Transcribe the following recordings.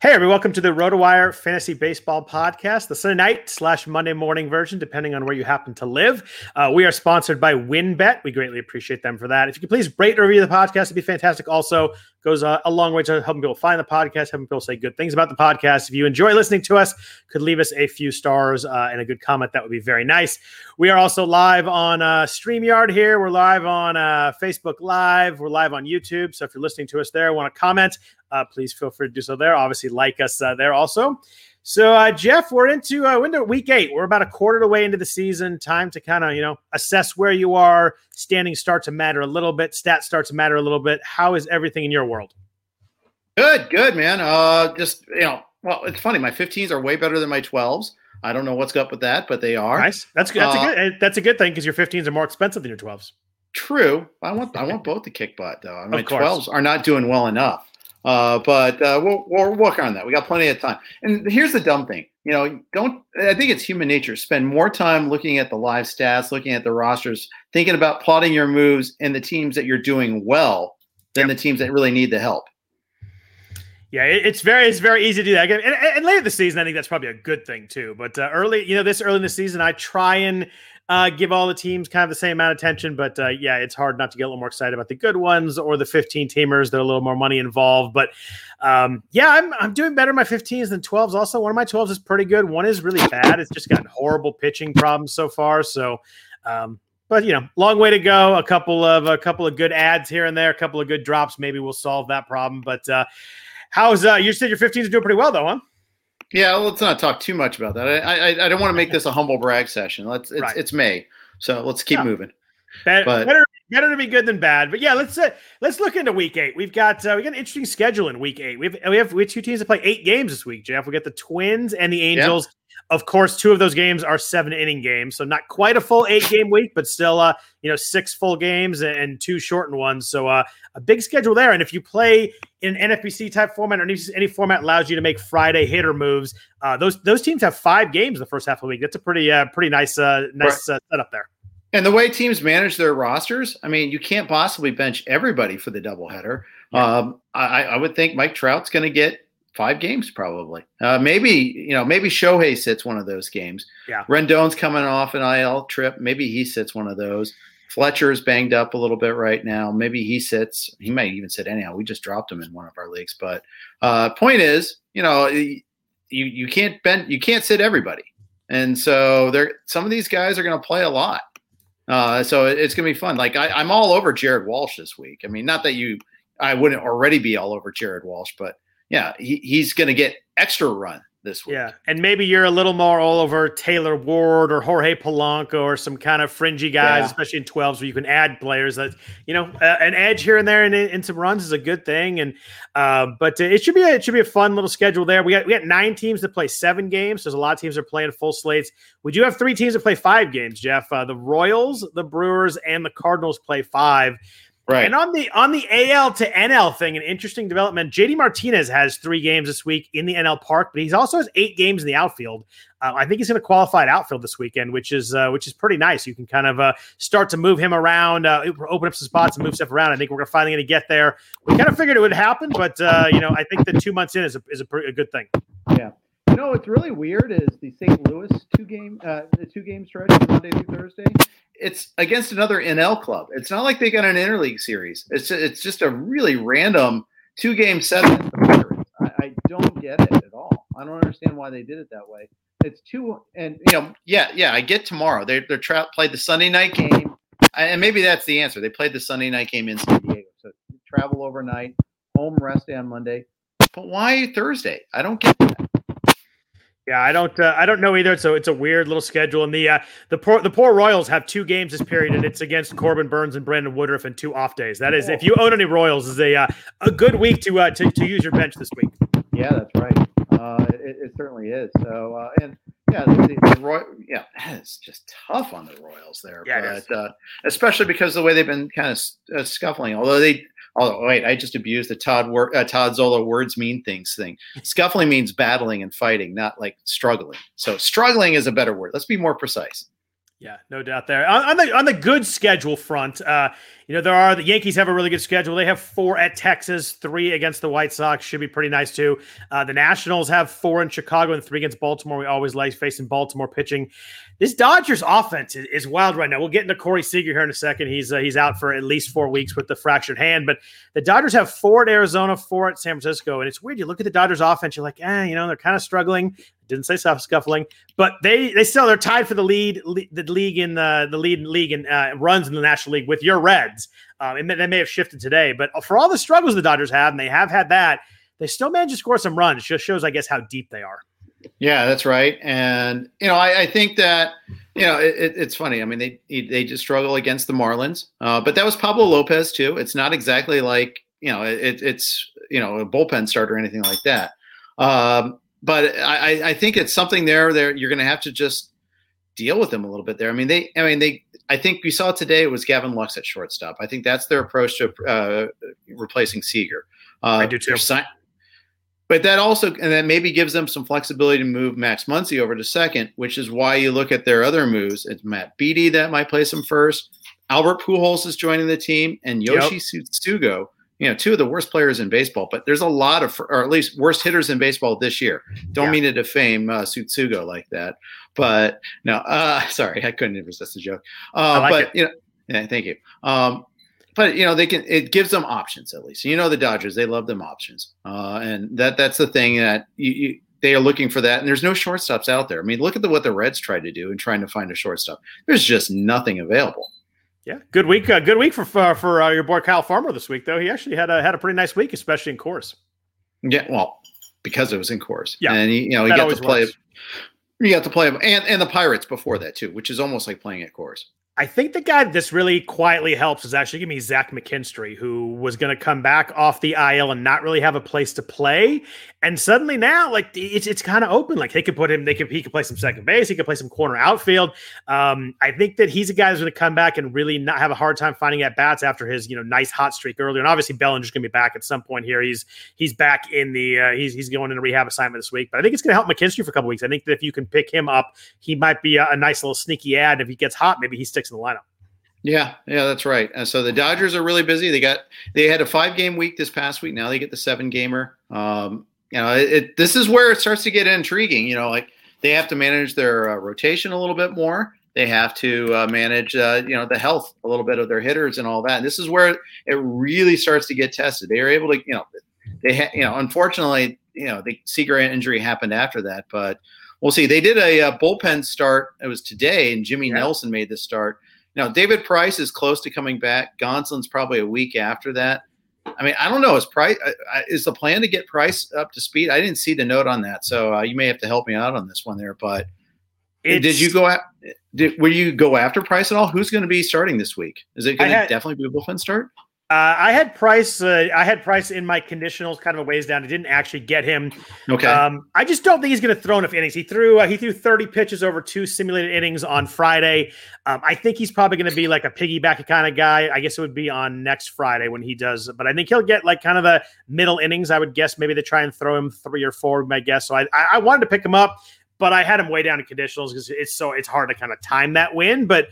Hey, everyone, welcome to the RotoWire Fantasy Baseball Podcast, the Sunday night slash Monday morning version, depending on where you happen to live. Uh, we are sponsored by WynnBET. We greatly appreciate them for that. If you could please rate and review the podcast, it'd be fantastic. Also, goes uh, a long way to helping people find the podcast, helping people say good things about the podcast. If you enjoy listening to us, could leave us a few stars uh, and a good comment. That would be very nice. We are also live on uh, StreamYard here. We're live on uh, Facebook Live. We're live on YouTube. So if you're listening to us there, want to comment, uh, please feel free to do so there. Obviously, like us uh, there also. So, uh, Jeff, we're into uh, window week eight. We're about a quarter of the way into the season. Time to kind of you know assess where you are. Standing start to matter a little bit. Stats start to matter a little bit. How is everything in your world? Good, good, man. Uh, just you know, well, it's funny. My 15s are way better than my 12s. I don't know what's up with that, but they are. Nice. That's good. That's uh, a good. That's a good thing because your 15s are more expensive than your 12s. True. I want I want both to kick butt though. My 12s are not doing well enough. Uh, but uh, we'll, we'll work on that. We got plenty of time. And here's the dumb thing, you know, don't. I think it's human nature. Spend more time looking at the live stats, looking at the rosters, thinking about plotting your moves and the teams that you're doing well than yep. the teams that really need the help. Yeah, it's very it's very easy to do that. And, and, later the season, I think that's probably a good thing too. But uh, early, you know, this early in the season, I try and uh, give all the teams kind of the same amount of attention. But uh, yeah, it's hard not to get a little more excited about the good ones or the 15 teamers are a little more money involved. But um, yeah, I'm, I'm doing better my 15s than 12s. Also, one of my 12s is pretty good. One is really bad. It's just got horrible pitching problems so far. So, um, but you know, long way to go. A couple of a couple of good ads here and there, a couple of good drops. Maybe we'll solve that problem. But uh, how's uh, you said your 15s are doing pretty well though, huh? Yeah, well, let's not talk too much about that. I I, I don't want to make this a humble brag session. Let's it's, right. it's May, so let's keep yeah. moving. Better, but, better, better to be good than bad. But yeah, let's uh, let's look into week eight. We've got uh, we got an interesting schedule in week eight. We have we have we have two teams that play eight games this week. Jeff, we got the Twins and the Angels. Yeah. Of course, two of those games are seven inning games, so not quite a full eight game week, but still, uh, you know, six full games and two shortened ones. So uh, a big schedule there. And if you play in an NFBC type format or any, any format allows you to make Friday hitter moves, uh, those those teams have five games the first half of the week. That's a pretty uh, pretty nice uh, nice right. uh, setup there. And the way teams manage their rosters, I mean, you can't possibly bench everybody for the doubleheader. Yeah. Um, I, I would think Mike Trout's going to get five games probably. Uh, maybe you know maybe Shohei sits one of those games. Yeah. Rendon's coming off an IL trip. Maybe he sits one of those. Fletcher's banged up a little bit right now. Maybe he sits. He might even sit anyhow. We just dropped him in one of our leagues. But uh, point is, you know, you you can't bend you can't sit everybody, and so there some of these guys are going to play a lot. Uh, so it's going to be fun. Like I, I'm all over Jared Walsh this week. I mean, not that you I wouldn't already be all over Jared Walsh, but yeah, he, he's going to get extra run this week. Yeah, and maybe you're a little more all over Taylor Ward or Jorge Polanco or some kind of fringy guys, yeah. especially in 12s where you can add players that you know uh, an edge here and there and in, some runs is a good thing. And uh, but uh, it should be a, it should be a fun little schedule there. We got we got nine teams that play seven games. There's a lot of teams that are playing full slates. We do have three teams that play five games. Jeff, uh, the Royals, the Brewers, and the Cardinals play five. Right. And on the on the AL to NL thing, an interesting development. JD Martinez has three games this week in the NL Park, but he also has eight games in the outfield. Uh, I think he's going to qualify at outfield this weekend, which is uh, which is pretty nice. You can kind of uh, start to move him around, uh, open up some spots, and move stuff around. I think we're finally going to get there. We kind of figured it would happen, but uh, you know, I think that two months in is a, is a, pretty, a good thing. Yeah. Know what's really weird is the St. Louis two game uh, the two game stretch Monday through Thursday it's against another NL club. It's not like they got an interleague series. It's it's just a really random two game seven. I, I don't get it at all. I don't understand why they did it that way. It's two and you know yeah yeah I get tomorrow. They they're tra- played the Sunday night game, and maybe that's the answer. They played the Sunday night game in San Diego, so travel overnight, home rest day on Monday. But why Thursday? I don't get that. Yeah, I don't. Uh, I don't know either. So it's a weird little schedule, and the uh, the poor the poor Royals have two games this period, and it's against Corbin Burnes and Brandon Woodruff, and two off days. That is, if you own any Royals, is a uh, a good week to, uh, to to use your bench this week. Yeah, that's right. Uh, it, it certainly is. So uh, and yeah, the, the Roy, yeah, it's just tough on the Royals there. Yeah, but uh, especially because the way they've been kind of uh, scuffling. Although they Oh wait, I just abused the Todd wor- uh, Todd Zola words mean things thing. Scuffling means battling and fighting, not like struggling. So struggling is a better word. Let's be more precise. Yeah, no doubt there. On, on, the on the good schedule front, uh, you know there are the Yankees have a really good schedule. They have four at Texas, three against the White Sox. Should be pretty nice too. Uh, the Nationals have four in Chicago and three against Baltimore. We always like facing Baltimore pitching. This Dodgers offense is, is, wild right now. We'll get into Corey Seager here in a second. He's uh, he's out for at least four weeks with the fractured hand. But the Dodgers have four at Arizona, four at San Francisco, and it's weird. You look at the Dodgers offense, you're like, eh, you know, they're kind of struggling. Didn't say soft scuffling, but they they still they're tied for the lead the league in the the lead league and uh, runs in the National League with your Reds. Um, and they may have shifted today, but for all the struggles the Dodgers have, and they have had that, they still managed to score some runs. Just shows, I guess, how deep they are. Yeah, that's right. And you know, I, I think that you know it, it's funny. I mean, they they just struggle against the Marlins, uh, but that was Pablo Lopez too. It's not exactly like you know it, it's you know a bullpen start or anything like that. Um, but I, I think it's something there. There you're going to have to just deal with them a little bit there. I mean, they I mean they I think we saw today it was Gavin Lux at shortstop. I think that's their approach to uh, replacing Seager. Uh, I do too. Si- but that also, and that maybe gives them some flexibility to move Max Muncy over to second, which is why you look at their other moves. It's Matt Beaty that might place him first. Albert Pujols is joining the team, and Yoshi yep. You know, two of the worst players in baseball, but there's a lot of, or at least worst hitters in baseball this year. Don't yeah. mean to defame uh, Tsutsugo like that, but no, uh, sorry, I couldn't resist the joke. Uh, like but it. you know, yeah, thank you. Um, but you know they can it gives them options at least you know the dodgers they love them options uh, and that that's the thing that you, you, they are looking for that and there's no shortstops out there i mean look at the, what the reds tried to do in trying to find a shortstop there's just nothing available yeah good week uh, good week for for, for uh, your boy kyle farmer this week though he actually had a had a pretty nice week especially in Coors yeah well because it was in Coors yeah and he you know he got to play works. You got to play them and and the pirates before that too which is almost like playing at Coors I think the guy this really quietly helps is actually gonna be Zach McKinstry, who was going to come back off the IL and not really have a place to play, and suddenly now like it's it's kind of open. Like they could put him, they could he could play some second base, he could play some corner outfield. Um, I think that he's a guy who's going to come back and really not have a hard time finding at bats after his you know nice hot streak earlier. And obviously Bellinger's going to be back at some point here. He's he's back in the uh, he's he's going in a rehab assignment this week, but I think it's going to help McKinstry for a couple weeks. I think that if you can pick him up, he might be a, a nice little sneaky ad. If he gets hot, maybe he sticks in the lineup. Yeah, yeah, that's right. And so the Dodgers are really busy. They got they had a five game week this past week. Now they get the seven gamer. Um, you know, it, it, this is where it starts to get intriguing. You know, like they have to manage their uh, rotation a little bit more. They have to uh, manage, uh, you know, the health a little bit of their hitters and all that. And this is where it really starts to get tested. They are able to, you know, they, ha- you know, unfortunately, you know, the Seager injury happened after that, but we'll see. They did a, a uh, bullpen start. It was today, and Jimmy yeah. Nelson made the start. Now, David Price is close to coming back. Gonsolin's probably a week after that. I mean, I don't know. Is price is the plan to get Price up to speed? I didn't see the note on that, so uh, you may have to help me out on this one there. But it's, did you go at? Did will you go after Price at all? Who's going to be starting this week? Is it going to definitely be a bullpen start? Uh, I had Price. Uh, I had Price in my conditionals, kind of a ways down. I didn't actually get him. Okay. Um, I just don't think he's going to throw enough innings. He threw. Uh, he threw thirty pitches over two simulated innings on Friday. Um, I think he's probably going to be like a piggyback kind of guy. I guess it would be on next Friday when he does. But I think he'll get like kind of the middle innings. I would guess maybe they try and throw him three or four. My guess. So I, I wanted to pick him up, but I had him way down in conditionals because it's so it's hard to kind of time that win. But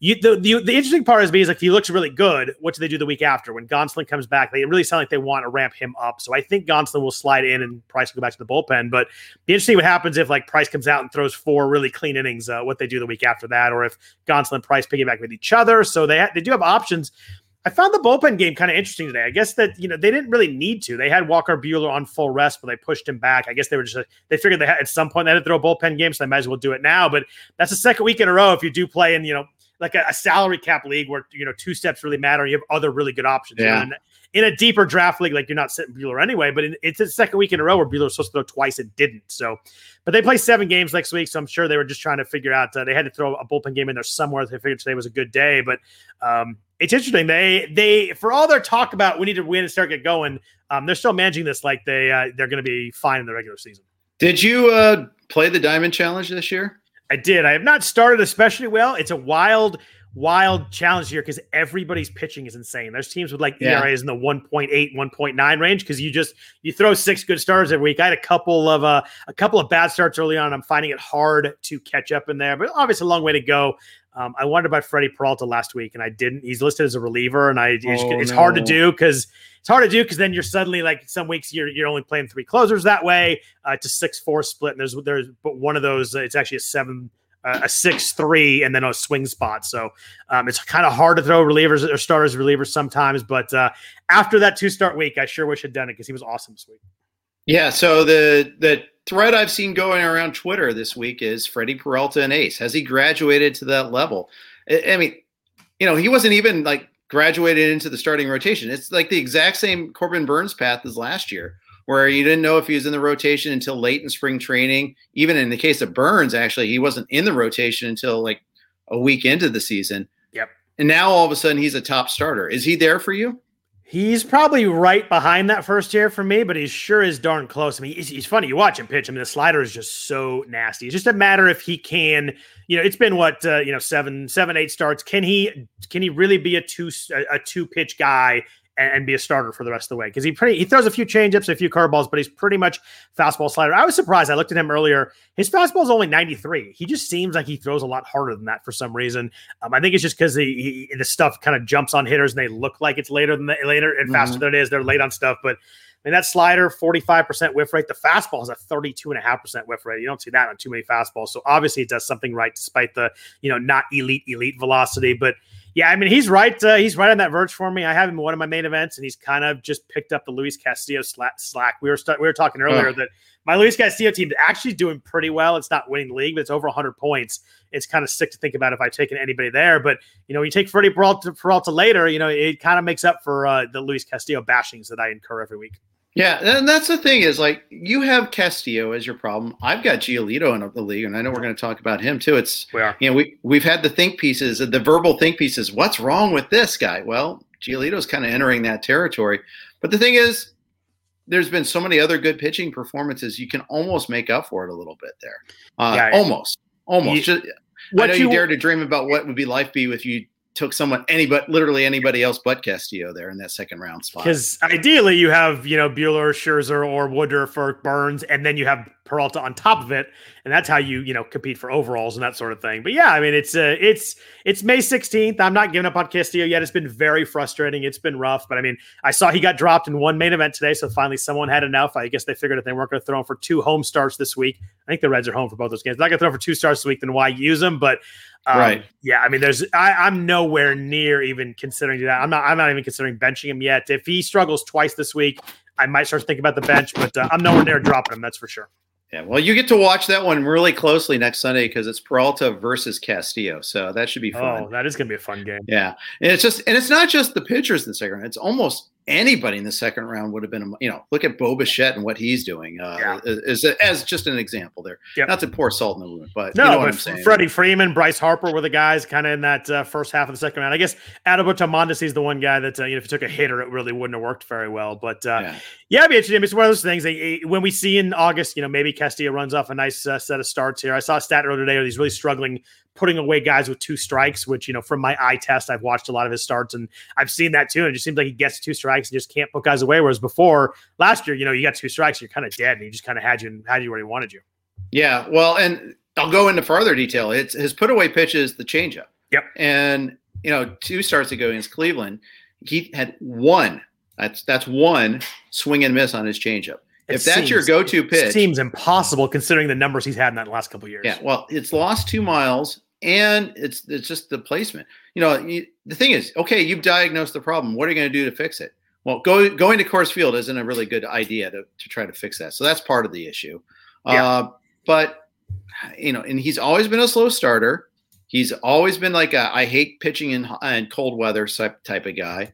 you, the, the, the interesting part is me is like he looks really good. What do they do the week after when Gonsolin comes back? They really sound like they want to ramp him up. So I think Gonsolin will slide in and Price will go back to the bullpen. But be interesting what happens if like Price comes out and throws four really clean innings. Uh, what they do the week after that, or if Gonsolin and Price piggyback with each other. So they ha- they do have options. I found the bullpen game kind of interesting today. I guess that you know they didn't really need to. They had Walker Buehler on full rest, but they pushed him back. I guess they were just they figured they had at some point they had to throw a bullpen game, so they might as well do it now. But that's the second week in a row if you do play in you know like a, a, salary cap league where you know two steps really matter. You have other really good options. Yeah. In, in, a deeper draft league, like you're not sitting Buehler anyway, but in, it's the second week in a row where Buehler was supposed to throw twice and didn't. So, but they play seven games next week, so I'm sure they were just trying to figure out. Uh, they had to throw a bullpen game in there somewhere. They figured today was a good day, but um, it's interesting. They they for all their talk about we need to win and start get going, um, they're still managing this like they uh, they're going to be fine in the regular season. Did you uh, play the Diamond Challenge this year? I did. I have not started especially well. It's a wild wild challenge here because everybody's pitching is insane. There's teams with like yeah. ERAs in the 1.8, 1.9 range because you just you throw six good starts every week. I had a couple of uh, a couple of bad starts early on. I'm finding it hard to catch up in there, but obviously a long way to go. Um, I wondered about Freddie Peralta last week, and I didn't. He's listed as a reliever, and I oh, it's no. hard to do because it's hard to do because then you're suddenly like some weeks you're you're only playing three closers that way. Uh, it's a six four split, and there's there's but one of those uh, it's actually a seven a six three and then a swing spot. So um, it's kind of hard to throw relievers or starters relievers sometimes. But uh, after that two start week, I sure wish I'd done it because he was awesome this week. Yeah. So the the thread I've seen going around Twitter this week is Freddie Peralta and Ace. Has he graduated to that level? I, I mean, you know, he wasn't even like graduated into the starting rotation. It's like the exact same Corbin Burnes path as last year where you didn't know if he was in the rotation until late in spring training. Even in the case of Burnes, actually, he wasn't in the rotation until like a week into the season. Yep. And now all of a sudden he's a top starter. Is he there for you? He's probably right behind that first year for me, but he sure is darn close. I mean, he's, he's, funny. You watch him pitch. I mean, the slider is just so nasty. It's just a matter if he can. You know, it's been what uh, you know, seven, seven, eight starts. Can he? Can he really be a two a two pitch guy and, and, be a starter for the rest of the way because he pretty he throws a few changeups, a few curveballs, but he's pretty much fastball slider. I was surprised. I looked at him earlier. His fastball is only 93. He just seems like he throws a lot harder than that for some reason. Um, I think it's just because the the stuff kind of jumps on hitters and they look like it's later than the, later and mm-hmm. faster than it is. They're late on stuff, but. I mean, that slider, 45% whiff rate. The fastball is a 32.5% whiff rate. You don't see that on too many fastballs. So obviously it does something right despite the, you know, not elite, elite velocity. But yeah, I mean, he's right. Uh, he's right on that verge for me. I have him in one of my main events, and he's kind of just picked up the Luis Castillo slack. We were st- we were talking earlier that my Luis Castillo team is actually doing pretty well. It's not winning the league, but it's over 100 points. It's kind of sick to think about if I taken anybody there. But you know, you take Freddie Peralta, Peralta later, you know, it kind of makes up for uh, the Luis Castillo bashings that I incur every week. Yeah, and that's the thing is like you have Castillo as your problem. I've got Giolito in the league, and I know we're going to talk about him too. It's we are. you know we we've had the think pieces, the verbal think pieces. What's wrong with this guy? Well, Giolito's kind of entering that territory. But the thing is, there's been so many other good pitching performances. You can almost make up for it a little bit there. Uh, yeah, almost, almost. You, Just, I know you, you dare to dream about what would be life be with you took someone anybody literally anybody else but Castillo there in that second round spot. Because ideally you have you know Buehler, Scherzer, or Woodruff for Burnes, and then you have Peralta on top of it, and that's how you you know compete for overalls and that sort of thing. But yeah, I mean it's uh, it's it's May sixteenth. I'm not giving up on Castillo yet. It's been very frustrating. It's been rough, but I mean I saw he got dropped in one main event today, so finally someone had enough. I guess they figured if they weren't going to throw him for two home starts this week, I think the Reds are home for both those games. They're not going to throw for two starts this week, then why use them? But um, right. Yeah, I mean, there's I, am nowhere near even considering that. I'm not. I'm not even considering benching him yet. If he struggles twice this week, I might start thinking about the bench, but uh, I'm nowhere near dropping him. That's for sure. Yeah, well, you get to watch that one really closely next Sunday because it's Peralta versus Castillo, so that should be fun. Oh, that is going to be a fun game. Yeah, and it's just and it's not just the pitchers in the second round; it's almost anybody in the second round would have been, you know, look at Bo Bichette and what he's doing uh, yeah. as, as just an example there. Yep. Not to pour salt in the wound, but no, you know but Freddie Freeman, Bryce Harper were the guys kind of in that uh, first half of the second round. I guess Adalberto Mondesi is the one guy that, uh, you know, if he took a hitter, it really wouldn't have worked very well. But uh, yeah. Yeah, it'd be interesting. It's one of those things they, when we see in August, you know, maybe Castillo runs off a nice uh, set of starts here. I saw a stat earlier today where he's really struggling putting away guys with two strikes, which, you know, from my eye test, I've watched a lot of his starts and I've seen that too. And it just seems like he gets two strikes and just can't put guys away. Whereas before last year, you know, you got two strikes, you're kind of dead and he just kind of had you and had you where he wanted you. Yeah. Well, and I'll go into further detail. It's his put away pitch is the changeup. Yep. And, you know, two starts ago against Cleveland, he had one. That's that's one swing and miss on his changeup. It if that's seems, your go-to pitch, it seems impossible considering the numbers he's had in that last couple years. Yeah, well, it's lost two miles and it's it's just the placement. You know, you, the thing is, okay, you've diagnosed the problem. What are you going to do to fix it? Well, go, going to Coors Field isn't a really good idea to, to try to fix that. So that's part of the issue. Yeah. Uh, but you know, and he's always been a slow starter. He's always been like a I hate pitching in, in cold weather type type of guy.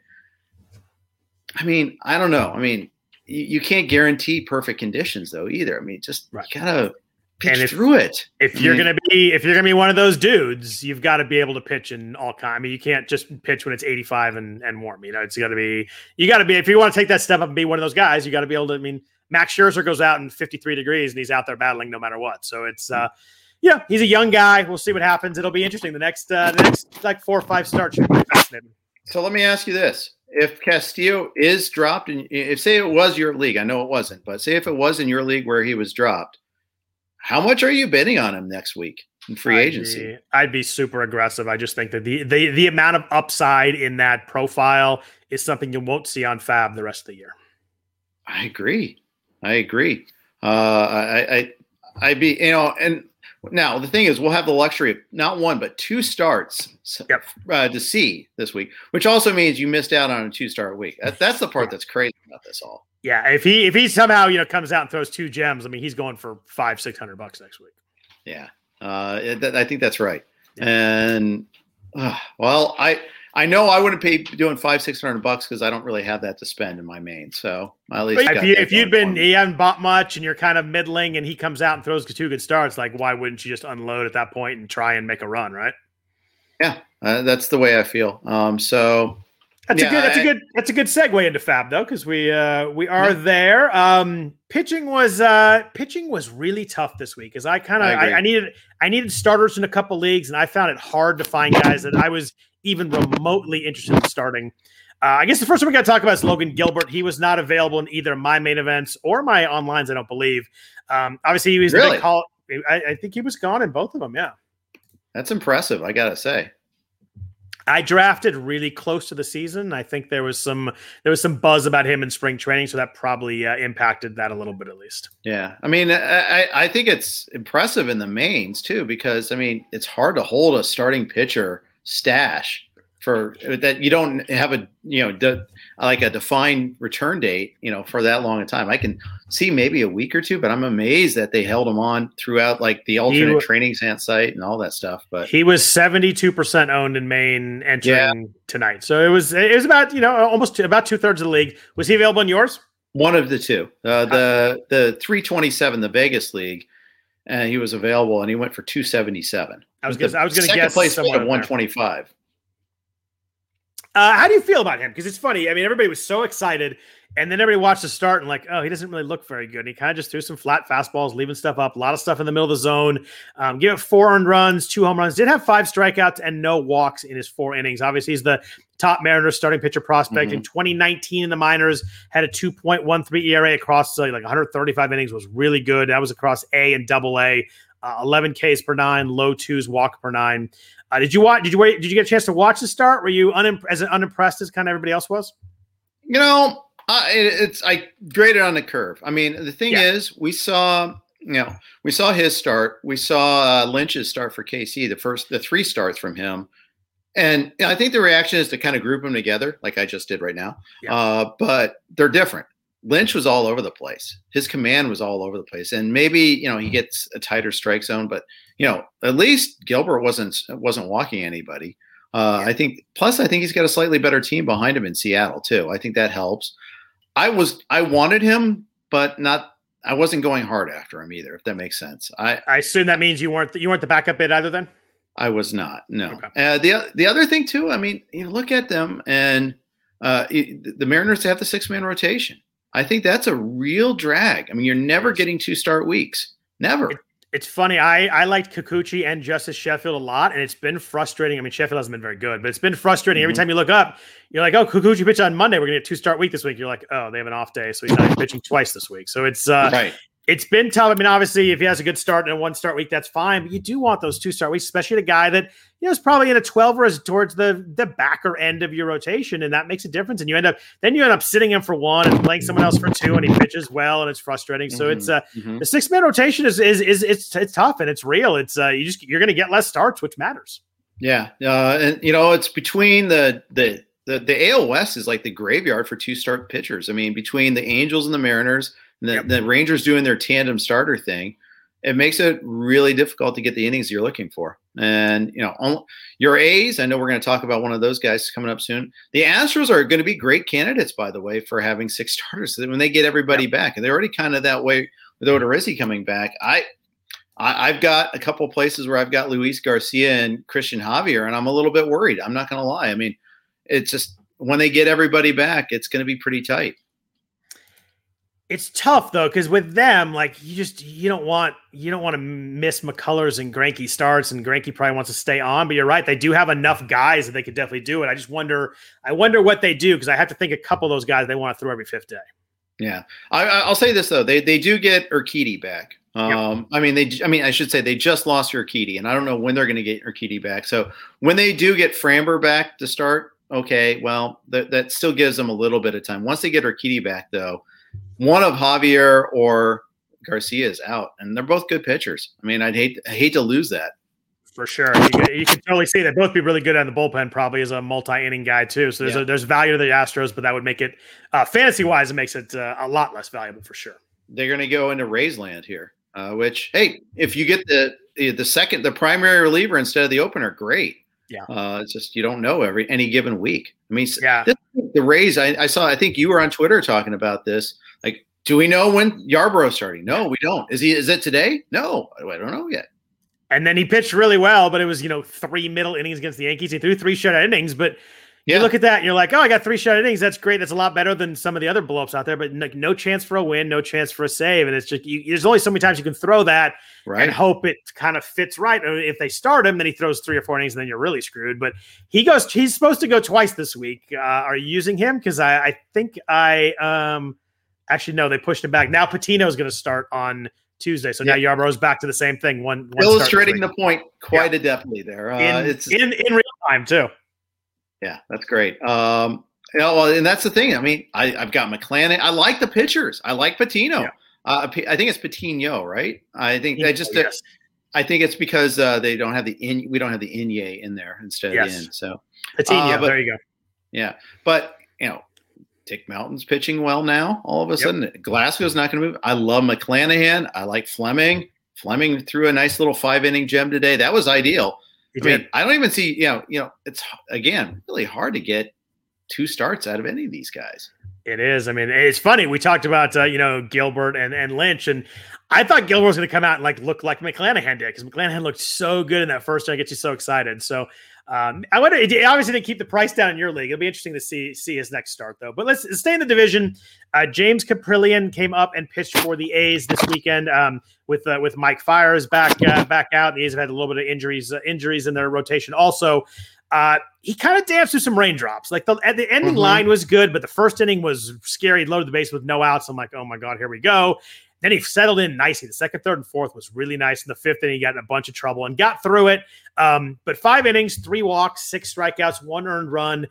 I mean, I don't know. I mean, you, you can't guarantee perfect conditions though either. I mean, just right. gotta pitch and if, through it. If you're gonna be if you're gonna be one of those dudes, you've got to be able to pitch in all kind. I mean, you can't just pitch when it's 85 and, and warm. You know, it's got to be you got to be if you want to take that step up and be one of those guys, you got to be able to. I mean, Max Scherzer goes out in 53 degrees and he's out there battling no matter what. So it's uh, yeah, he's a young guy. We'll see what happens. It'll be interesting. The next uh, the next like four or five starts should be fascinating. So let me ask you this: If Castillo is dropped, and if say it was your league, I know it wasn't, but say if it was in your league where he was dropped how much are you bidding on him next week in free I'd agency? Be, I'd be super aggressive. I just think that the, the the amount of upside in that profile is something you won't see on FAAB the rest of the year. I agree. I agree. Uh, I, I I'd be you know, and now the thing is, we'll have the luxury of not one but two starts yep. uh, to see this week, which also means you missed out on a two star week. That, that's the part that's crazy about this all. Yeah, if he if he somehow you know comes out and throws two gems, I mean he's going for five six hundred bucks next week. Yeah, uh, I think that's right. Yeah. And uh, well, I I know I wouldn't be doing five six hundred bucks because I don't really have that to spend in my main. So at least if, you, if you'd been you haven't bought much and you're kind of middling, and he comes out and throws two good starts, like why wouldn't you just unload at that point and try and make a run, right? Yeah, uh, that's the way I feel. Um, so that's yeah, a good. That's I, a good. That's a good segue into FAAB though, because we uh, we are yeah. there. Um, pitching was uh, pitching was really tough this week, because I kind of I, I, I, needed I needed starters in a couple leagues, and I found it hard to find guys that I was even remotely interested in starting. Uh, I guess the first one we got to talk about is Logan Gilbert. He was not available in either my main events or my onlines. I don't believe. Um, obviously, he was really? call. I, I think he was gone in both of them. Yeah, that's impressive. I gotta say. I drafted really close to the season. I think there was some there was some buzz about him in spring training, so that probably uh, impacted that a little bit at least. Yeah, I mean, I, I think it's impressive in the mains too because I mean it's hard to hold a starting pitcher stash for that you don't have a you know like a defined return date you know for that long a time. I can see maybe a week or two but i'm amazed that they held him on throughout like the alternate he, training site and all that stuff but he was 72% owned in main entering yeah. tonight. So it was it was about you know almost two, about two-thirds of the league. Was he available in yours? One of the two. Uh, the the 327 the vegas league and he was available and he went for 277 I was gonna, I was going to guess place someone 125. Uh, how do you feel about him? Because it's funny. I mean, everybody was so excited, and then everybody watched the start and like, oh, he doesn't really look very good. And he kind of just threw some flat fastballs, leaving stuff up. A lot of stuff in the middle of the zone. Um, give it four earned runs, two home runs. Did have five strikeouts and no walks in his four innings. Obviously, he's the top Mariners starting pitcher prospect mm-hmm. in 2019 in the minors. Had a 2.13 ERA across like 135 innings. Was really good. That was across A and Double A uh, 11 Ks per nine, low twos, walk per nine. Uh, did you watch? Did you wait? Did you get a chance to watch the start? Were you unimp- as unimpressed as kind of everybody else was? You know, it's I graded on the curve. I mean, the thing yeah. is, we saw you know we saw his start. We saw uh, Lynch's start for KC. The first, the three starts from him. And I think the reaction is to kind of group them together, like I just did right now. Yeah. Uh, but they're different. Lynch was all over the place. His command was all over the place, and maybe you know he mm-hmm. gets a tighter strike zone, but you know at least Gilbert wasn't wasn't walking anybody. Uh, I think. Plus, I think he's got a slightly better team behind him in Seattle too. I think that helps. I was I wanted him, but not. I wasn't going hard after him either. If that makes sense. I I assume that means you weren't you weren't the backup bid either. Then I was not. No. Okay. Uh, the the other thing too. I mean, you look at them and uh, the Mariners have the six man rotation. I think that's a real drag. I mean, you're never getting two start weeks. Never. It, it's funny. I I liked Kikuchi and Justice Sheffield a lot, and it's been frustrating. I mean, Sheffield hasn't been very good, but it's been frustrating. Mm-hmm. Every time you look up, you're like, "Oh, Kikuchi pitched on Monday. We're gonna get two start week this week." You're like, "Oh, they have an off day, so he's not pitching twice this week." So it's uh, right it's been tough. I mean, obviously, if he has a good start and a one start week, that's fine. But you do want those two start weeks, especially a guy that you know is probably in a twelve or is towards the the backer end of your rotation, and that makes a difference. And you end up then you end up sitting him for one and playing someone else for two, and he pitches well, and it's frustrating. So mm-hmm. it's uh mm-hmm. the six man rotation is is is it's it's tough and it's real. It's uh you just you're going to get less starts, which matters. Yeah, uh, and you know it's between the the the the AL West is like the graveyard for two start pitchers. I mean, between the Angels and the Mariners the, yep. the Rangers doing their tandem starter thing, it makes it really difficult to get the innings you're looking for. And you know, your A's. I know we're going to talk about one of those guys coming up soon. The Astros are going to be great candidates, by the way, for having six starters when they get everybody yep. back, and they're already kind of that way with Odorizzi coming back. I, I have got a couple places where I've got Luis Garcia and Christian Javier, and I'm a little bit worried. I'm not going to lie. I mean, it's just when they get everybody back, it's going to be pretty tight. It's tough though, because with them, like you just you don't want you don't want to miss McCullers and Greinke starts, and Greinke probably wants to stay on. But you're right, they do have enough guys that they could definitely do it. I just wonder, I wonder what they do because I have to think a couple of those guys they want to throw every fifth day. Yeah, I, will say this though, they they do get Urquidy back. Um, yep. I mean, they, I mean, I should say they just lost Urquidy, and I don't know when they're going to get Urquidy back. So when they do get Framber back to start, okay, well, that, that still gives them a little bit of time. Once they get Urquidy back, though, one of Javier or Garcia is out, and they're both good pitchers. I mean, I'd hate I hate to lose that. For sure, you can, you can totally see that both be really good on the bullpen. Probably as a multi-inning guy too. So there's yeah. a, there's value to the Astros, but that would make it uh, fantasy wise, it makes it uh, a lot less valuable for sure. They're going to go into Rays land here, uh, which hey, if you get the the second the primary reliever instead of the opener, great. Yeah, uh, it's just you don't know every any given week. I mean, yeah. This, the Rays. I, I saw. I think you were on Twitter talking about this. Do we know when Yarbrough's starting? No, we don't. Is he? Is it today? No, I don't know yet. And then he pitched really well, but it was you know three middle innings against the Yankees. He threw three shutout innings, but yeah. you look at that and you're like, oh, I got three shutout innings. That's great. That's a lot better than some of the other blowups out there. But like, no chance for a win, no chance for a save, and it's just you, there's only so many times you can throw that right. and hope it kind of fits right. If they start him, then he throws three or four innings, and then you're really screwed. But he goes. He's supposed to go twice this week. Uh, are you using him? Because I, I think I um Actually, no, they pushed him back. Now Patino is going to start on Tuesday. So yeah. now Yarbrough's back to the same thing. One, one illustrating the point quite yeah. adeptly there. Uh, in, it's in in real time too. Yeah, that's great. Um, you know, well, and that's the thing. I mean, I, have got McClanahan. I like the pitchers. I like Patino. Yeah. Uh, I think it's Patino, right? I think I just. Yes. I think it's because uh, they don't have the in. We don't have the Inye in there instead yes. of the in. So Patino. Uh, there you go. Yeah, but you know, Dick Mountain's pitching well now. All of a yep. sudden, Glasnow's not going to move. I love McClanahan. I like Fleming. Fleming threw a nice little five inning gem today. That was ideal. He I did. mean, I don't even see. You know, you know, it's again really hard to get two starts out of any of these guys. It is. I mean, it's funny. We talked about uh, you know Gilbert and and Lynch, and I thought Gilbert was going to come out and like look like McClanahan did because McClanahan looked so good in that first. I get you so excited. So um, I wonder. It obviously didn't keep the price down in your league. It'll be interesting to see see his next start though. But let's stay in the division. Uh, James Kaprielian came up and pitched for the A's this weekend um, with uh, with Mike Fiers back uh, back out. The A's have had a little bit of injuries uh, injuries in their rotation. Also, uh, he kind of danced through some raindrops. Like the the ending mm-hmm. line was good, but the first inning was scary. Loaded the base with no outs. I'm like, oh my god, here we go. Then he settled in nicely. The second, third, and fourth was really nice. In the fifth inning, he got in a bunch of trouble and got through it. Um, but five innings, three walks, six strikeouts, one earned run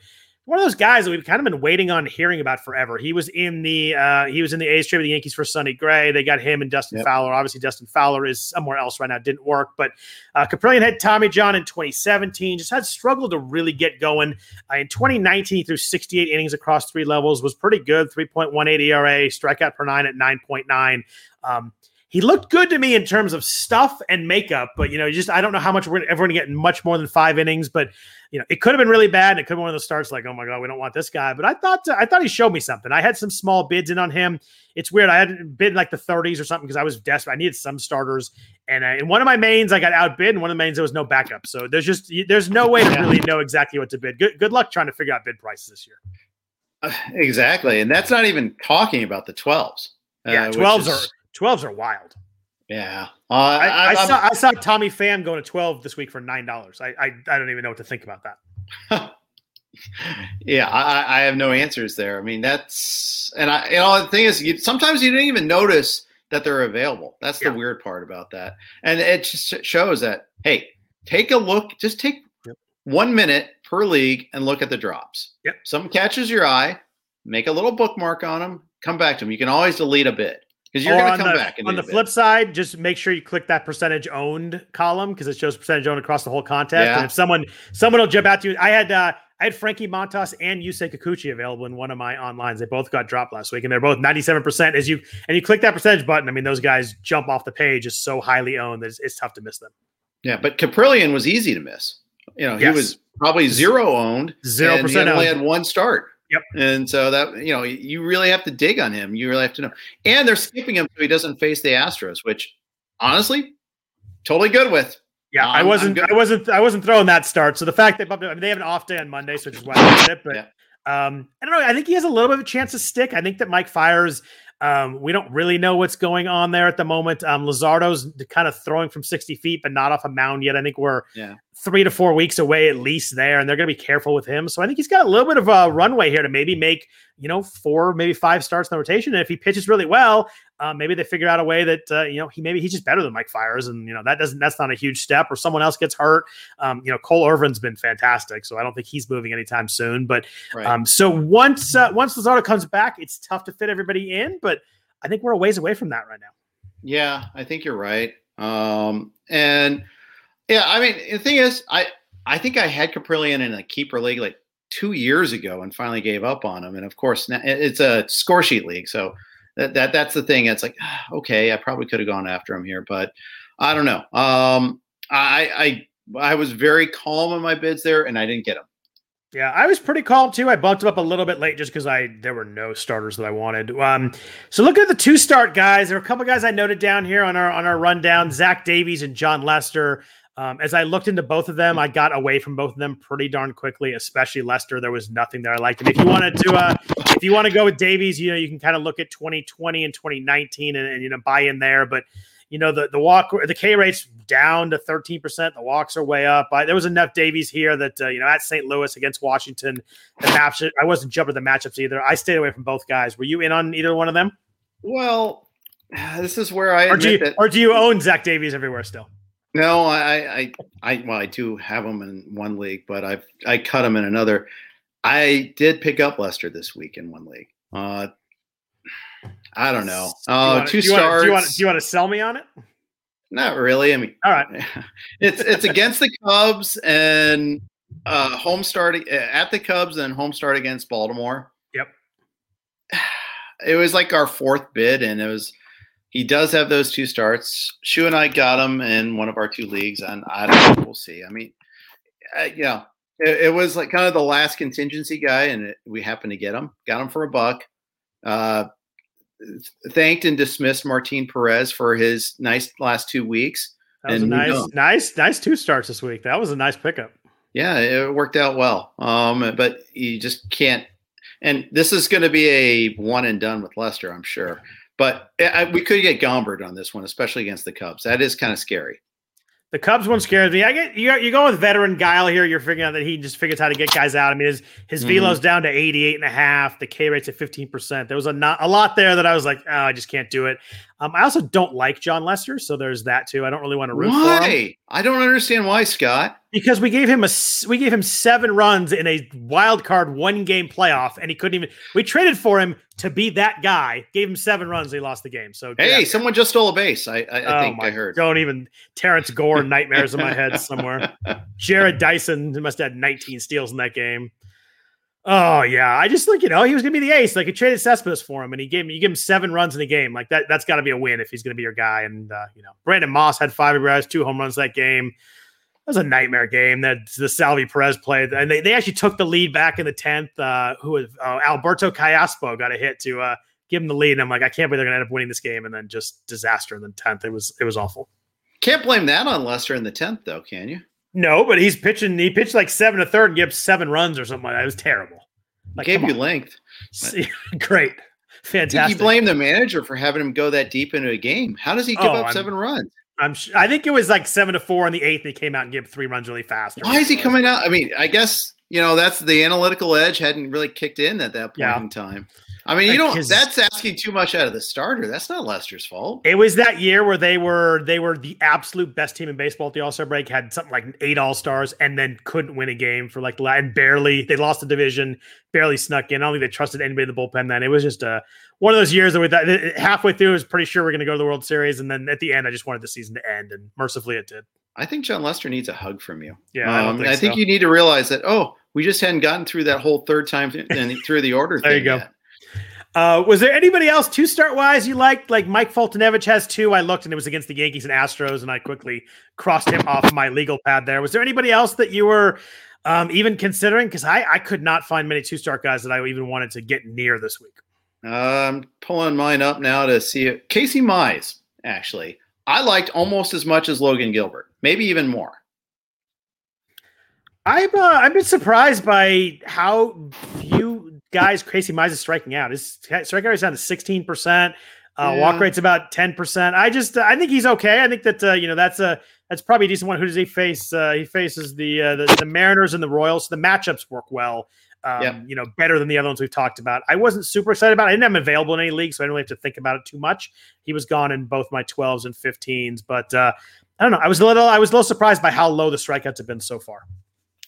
one of those guys that we've kind of been waiting on hearing about forever. He was in the uh, he was in the A's trade with the Yankees for Sonny Gray. They got him and Dustin yep. Fowler. Obviously, Dustin Fowler is somewhere else right now. Didn't work, but uh, Kaprielian had Tommy John in 2017. Just had struggled to really get going. Uh, in 2019, he threw 68 innings across three levels. Was pretty good. 3.18 ERA, strikeout per nine at 9.9. Um, he looked good to me in terms of stuff and makeup, but you know, just I don't know how much we're ever going to get much more than five innings. But you know, it could have been really bad. And it could have been one of the starts like, oh my god, we don't want this guy. But I thought I thought he showed me something. I had some small bids in on him. It's weird. I had bid like the 30s or something because I was desperate. I needed some starters, and uh, in one of my mains, I got outbid. And one of the mains, there was no backup. So there's just there's no way to really know exactly what to bid. Good good luck trying to figure out bid prices this year. Uh, exactly, and that's not even talking about the 12s. Yeah, 12s uh, are 12s are wild. Yeah, uh, I, I, saw I saw Tommy Pham going to twelve this week for nine dollars. I, I, I don't even know what to think about that. yeah, I, I have no answers there. I mean, that's and I you know the thing is, you, sometimes you didn't even notice that they're available. That's the weird part about that, and it just shows that hey, take a look. Just take yep. one minute per league and look at the drops. Yep. Some catches your eye. Make a little bookmark on them. Come back to them. You can always delete a bit because you're going to come the, back. on the flip side, just make sure you click that percentage owned column because it shows percentage owned across the whole contest. Yeah. And if someone someone will jump out to you, I had uh, I had Frankie Montas and Yusei Kikuchi available in one of my onlines. They both got dropped last week, and they're both 97%. As you and you click that percentage button, I mean, those guys jump off the page is so highly owned that it's, it's tough to miss them. Yeah, but Kaprielian was easy to miss. You know, yes. he was probably zero owned. Zero percent only had one start. Yep. And so that you know, you really have to dig on him. You really have to know. And they're skipping him so he doesn't face the Astros, which honestly, totally good with. Yeah, um, I wasn't, I wasn't, I wasn't throwing that start. So the fact they bumped, I mean, they have an off day on Monday, so just why I did it. But yeah. um, I don't know. I think he has a little bit of a chance to stick. I think that Mike Fiers. um, we don't really know what's going on there at the moment. Um, Luzardo's kind of throwing from 60 feet, but not off a mound yet. I think we're yeah. Three to four weeks away at least there, and they're going to be careful with him. So I think he's got a little bit of a runway here to maybe make, you know, four, maybe five starts in the rotation. And if he pitches really well, uh, maybe they figure out a way that uh, you know he maybe he's just better than Mike Fiers, and you know that doesn't that's not a huge step. Or someone else gets hurt. Um, you know Cole Irvin's been fantastic, so I don't think he's moving anytime soon. But right. um, so once uh, once Luzardo comes back, it's tough to fit everybody in, but I think we're a ways away from that right now. Yeah, I think you're right. Um, and yeah, I mean, the thing is, I I think I had Kaprielian in a keeper league like two years ago and finally gave up on him. And of course, it's a score sheet league, so that, that that's the thing. It's like, okay, I probably could have gone after him here, but I don't know. Um, I I I was very calm in my bids there, and I didn't get him. Yeah, I was pretty calm too. I bumped him up a little bit late just because I there were no starters that I wanted. Um, so look at the two start guys, there are a couple guys I noted down here on our on our rundown: Zach Davies and Jon Lester. Um, as I looked into both of them, I got away from both of them pretty darn quickly, especially Lester. There was nothing there I liked. And if you wanted to, uh, if you want to go with Davies, you know, you can kind of look at 2020 and 2019 and, and you know buy in there. But you know the the walk the K rate's down to 13%. The walks are way up. I, there was enough Davies here that uh, you know at St. Louis against Washington, the match I wasn't jumping the matchups either. I stayed away from both guys. Were you in on either one of them? Well, this is where I or do you, that- or do you own Zach Davies everywhere still? No, I, I, I, well, I do have him in one league, but I've I cut him in another. I did pick up Lester this week in one league. Uh, I don't know. Uh, wanna, two do stars. do, you want, do you want to sell me on it? Not really. I mean, all right. It's it's against the Cubs and uh, home start at the Cubs and home start against Baltimore. Yep. It was like our fourth bid, and it was he does have those two starts. Shu and I got him in one of our two leagues, and I don't know. We'll see. I mean, uh, yeah, it, it, was like kind of the last contingency guy, and it, we happened to get him. Got him for a buck. Uh, thanked and dismissed Martin Perez for his nice last two weeks. That was a nice, nice, nice two starts this week. That was a nice pickup. Yeah, it worked out well. Um, but you just can't. And this is going to be a one and done with Lester, I'm sure. But I, we could get Gomber on this one, especially against the Cubs. That is kind of scary. The Cubs one scares me. I get you. You go with veteran Guile here. You're figuring out that he just figures how to get guys out. I mean, his his mm-hmm. velo's down to 88 and a half. The K rate's at 15 percent. There was a not a lot there that I was like, oh, I just can't do it. Um, I also don't like Jon Lester, so there's that too. I don't really want to root why? for him. I don't understand why, Scott. Because we gave him a we gave him seven runs in a wild card one game playoff, and he couldn't even. We traded for him to be that guy. Gave him seven runs, he lost the game. So hey, someone just stole a base. I, I, I oh think my, I heard. Don't even Terrence Gore nightmares in my head somewhere. Jarrod Dyson must have had 19 steals in that game. Oh yeah, I just think you know he was going to be the ace. Like he traded Cespedes for him, and he gave him you give him seven runs in the game. Like that, that's got to be a win if he's going to be your guy. And uh, you know, Brandon Moss had five RBIs, two home runs that game. Was a nightmare game that the Salvy Perez played, and they, they actually took the lead back in the tenth. Uh, who was uh, Alberto Callaspo got a hit to uh, give him the lead. And I'm like, I can't believe they're going to end up winning this game, and then just disaster in the tenth. It was it was awful. Can't blame that on Lester in the tenth, though, can you? No, but he's pitching. He pitched like seven to third and gives seven runs or something like that. It was terrible. Like, gave you length. Great. Fantastic. You blame the manager for having him go that deep into a game. How does he give oh, up I'm, 7 runs? I'm I think it was like 7 to 4 in the 8th and he came out and gave 3 runs really fast. Why is he coming out? I mean, I guess, you know, that's the analytical edge hadn't really kicked in at that point yeah. in time. I mean, you don't. That's asking too much out of the starter. That's not Lester's fault. It was that year where they were they were the absolute best team in baseball at the All Star break. Had something like eight All Stars, and then couldn't win a game for like and barely they lost the division, barely snuck in. I don't think they trusted anybody in the bullpen. Then it was just a one of those years that we thought halfway through I was pretty sure we are going to go to the World Series, and then at the end I just wanted the season to end, and mercifully it did. I think Jon Lester needs a hug from you. Yeah, I, um, think, I think you need to realize that. Oh, we just hadn't gotten through that whole third time through the order. there you go. Yet. Uh, was there anybody else two start wise you liked? Like Mike Foltynewicz has two. I looked and it was against the Yankees and Astros, and I quickly crossed him off my legal pad there. Was there anybody else that you were um, even considering? Because I, I could not find many two start guys that I even wanted to get near this week. I'm pulling mine up now to see it. Casey Mize, actually, I liked almost as much as Logan Gilbert, maybe even more. I've uh, I've been surprised by how few guys Casey Mize is striking out. His strike rate is down to sixteen percent. Uh, yeah. Walk rate's about ten percent. I just I think he's okay. I think that uh, you know that's a that's probably a decent one. Who does he face? Uh, he faces the, uh, the, the Mariners and the Royals. So the matchups work well. Um, yeah. You know, better than the other ones we've talked about. I wasn't super excited about. it. I didn't have him available in any league, so I didn't really have to think about it too much. He was gone in both my twelves and fifteens, but uh, I don't know. I was a little I was a little surprised by how low the strikeouts have been so far.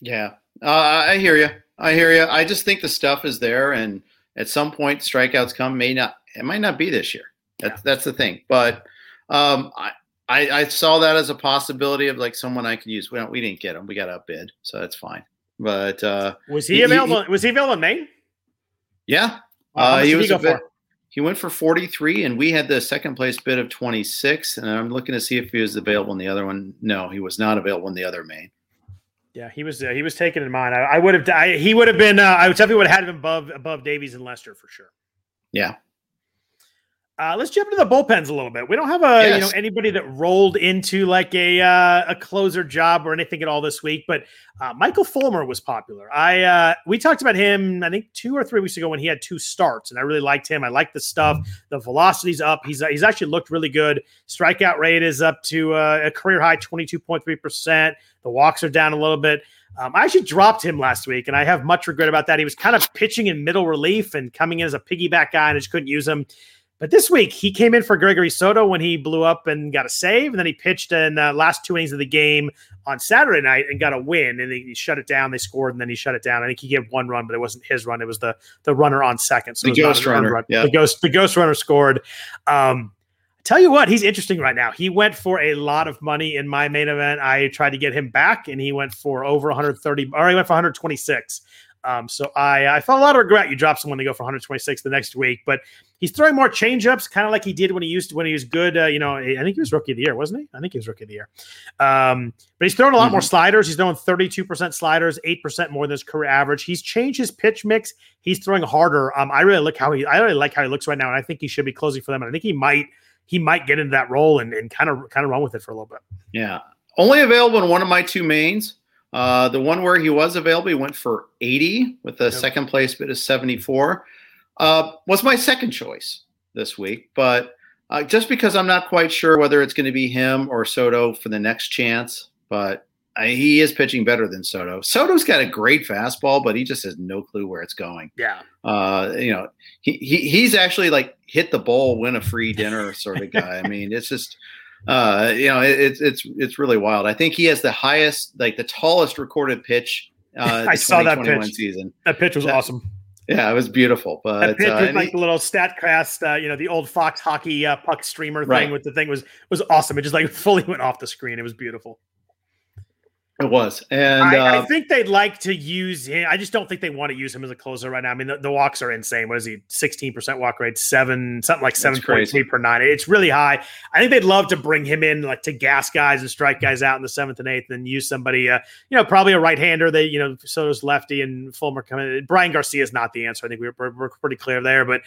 Yeah, uh, I hear you. I hear you. I just think the stuff is there, and at some point, strikeouts come. May not. It might not be this year. That's yeah. that's the thing. But um, I, I, I saw that as a possibility of like someone I could use. We don't, we didn't get him. We got outbid, so that's fine. But uh, was he, he available? He, was he available in main? Yeah, uh, he was. He, bit, he went for forty three, and we had the second place bid of twenty six. And I'm looking to see if he was available in the other one. No, he was not available in the other main. Yeah, he was uh, he was taken in mind. I, I would have I, he would have been uh, I definitely would have had him above above Davies and Lester for sure. Yeah. Uh, let's jump into the bullpens a little bit. We don't have a yes. you know anybody that rolled into like a uh, a closer job or anything at all this week, but uh, Michael Fulmer was popular. I uh, we talked about him I think two or three weeks ago when he had two starts, and I really liked him. I like the stuff. The velocity's up. He's he's actually looked really good. Strikeout rate is up to uh, a career high twenty two point three percent. The walks are down a little bit. Um, I actually dropped him last week, and I have much regret about that. He was kind of pitching in middle relief and coming in as a piggyback guy, and I just couldn't use him. But this week, he came in for Gregory Soto when he blew up and got a save, and then he pitched in the last two innings of the game on Saturday night and got a win. And he shut it down. They scored, and then he shut it down. I think he gave one run, but it wasn't his run. It was the the runner on second. So the ghost runner. Run. Yeah. The ghost the ghost runner scored. Um, tell you what, he's interesting right now. He went for a lot of money in my main event. I tried to get him back, and he went for over 130, or he went for 126. Um, so I, I felt a lot of regret. You drop someone to go for 126 the next week, but he's throwing more changeups, kind of like he did when he used when he was good. Uh, you know, I think he was rookie of the year, wasn't he? I think he was rookie of the year. Um, but he's throwing a lot mm-hmm. more sliders. He's throwing 32% sliders, 8% more than his career average. He's changed his pitch mix. He's throwing harder. Um, I really look how he, I really like how he looks right now, and I think he should be closing for them. And I think he might, he might get into that role and, and kind of, kind of run with it for a little bit. Yeah. Only available in one of my two mains. Uh, the one where he was available, he went for 80 with the yep. second place bid of 74. Uh, was my second choice this week, but uh, just because I'm not quite sure whether it's going to be him or Soto for the next chance, but he is pitching better than Soto. Soto's got a great fastball, but he just has no clue where it's going. Yeah. Uh, you know, he, he he's actually like hit the ball, win a free dinner sort of guy. I mean, it's just uh, you know, it, it's it's it's really wild. I think he has the highest, like the tallest recorded pitch. Uh, I saw that pitch. Season. That pitch was that, awesome. Yeah, it was beautiful. But that pitch uh, with like he, the little Statcast, uh, you know, the old Fox hockey uh, puck streamer thing right. with the thing was was awesome. It just like fully went off the screen. It was beautiful. It was, and I, uh, I, think they'd like to use him. I just don't think they want to use him as a closer right now. I mean, the, the walks are insane. What is he? Sixteen percent walk rate, seven something like seven point three per nine. It's really high. I think they'd love to bring him in, like to gas guys and strike guys out in the seventh and eighth, and use somebody. Uh, you know, probably a right hander. They, you know, so does lefty and Fulmer coming. Brian Garcia is not the answer. I think we're, we're, we're pretty clear there, but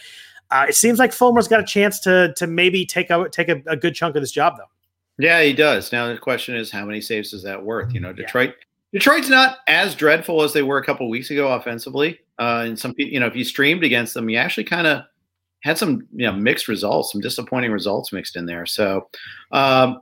uh, it seems like Fulmer's got a chance to to maybe take a take a, a good chunk of this job though. Yeah, he does. Now the question is, how many saves is that worth? You know, Detroit. Yeah. Detroit's not as dreadful as they were a couple weeks ago offensively. Uh, and some people, you know, if you streamed against them, you actually kind of had some, you know, mixed results, some disappointing results mixed in there. So, um,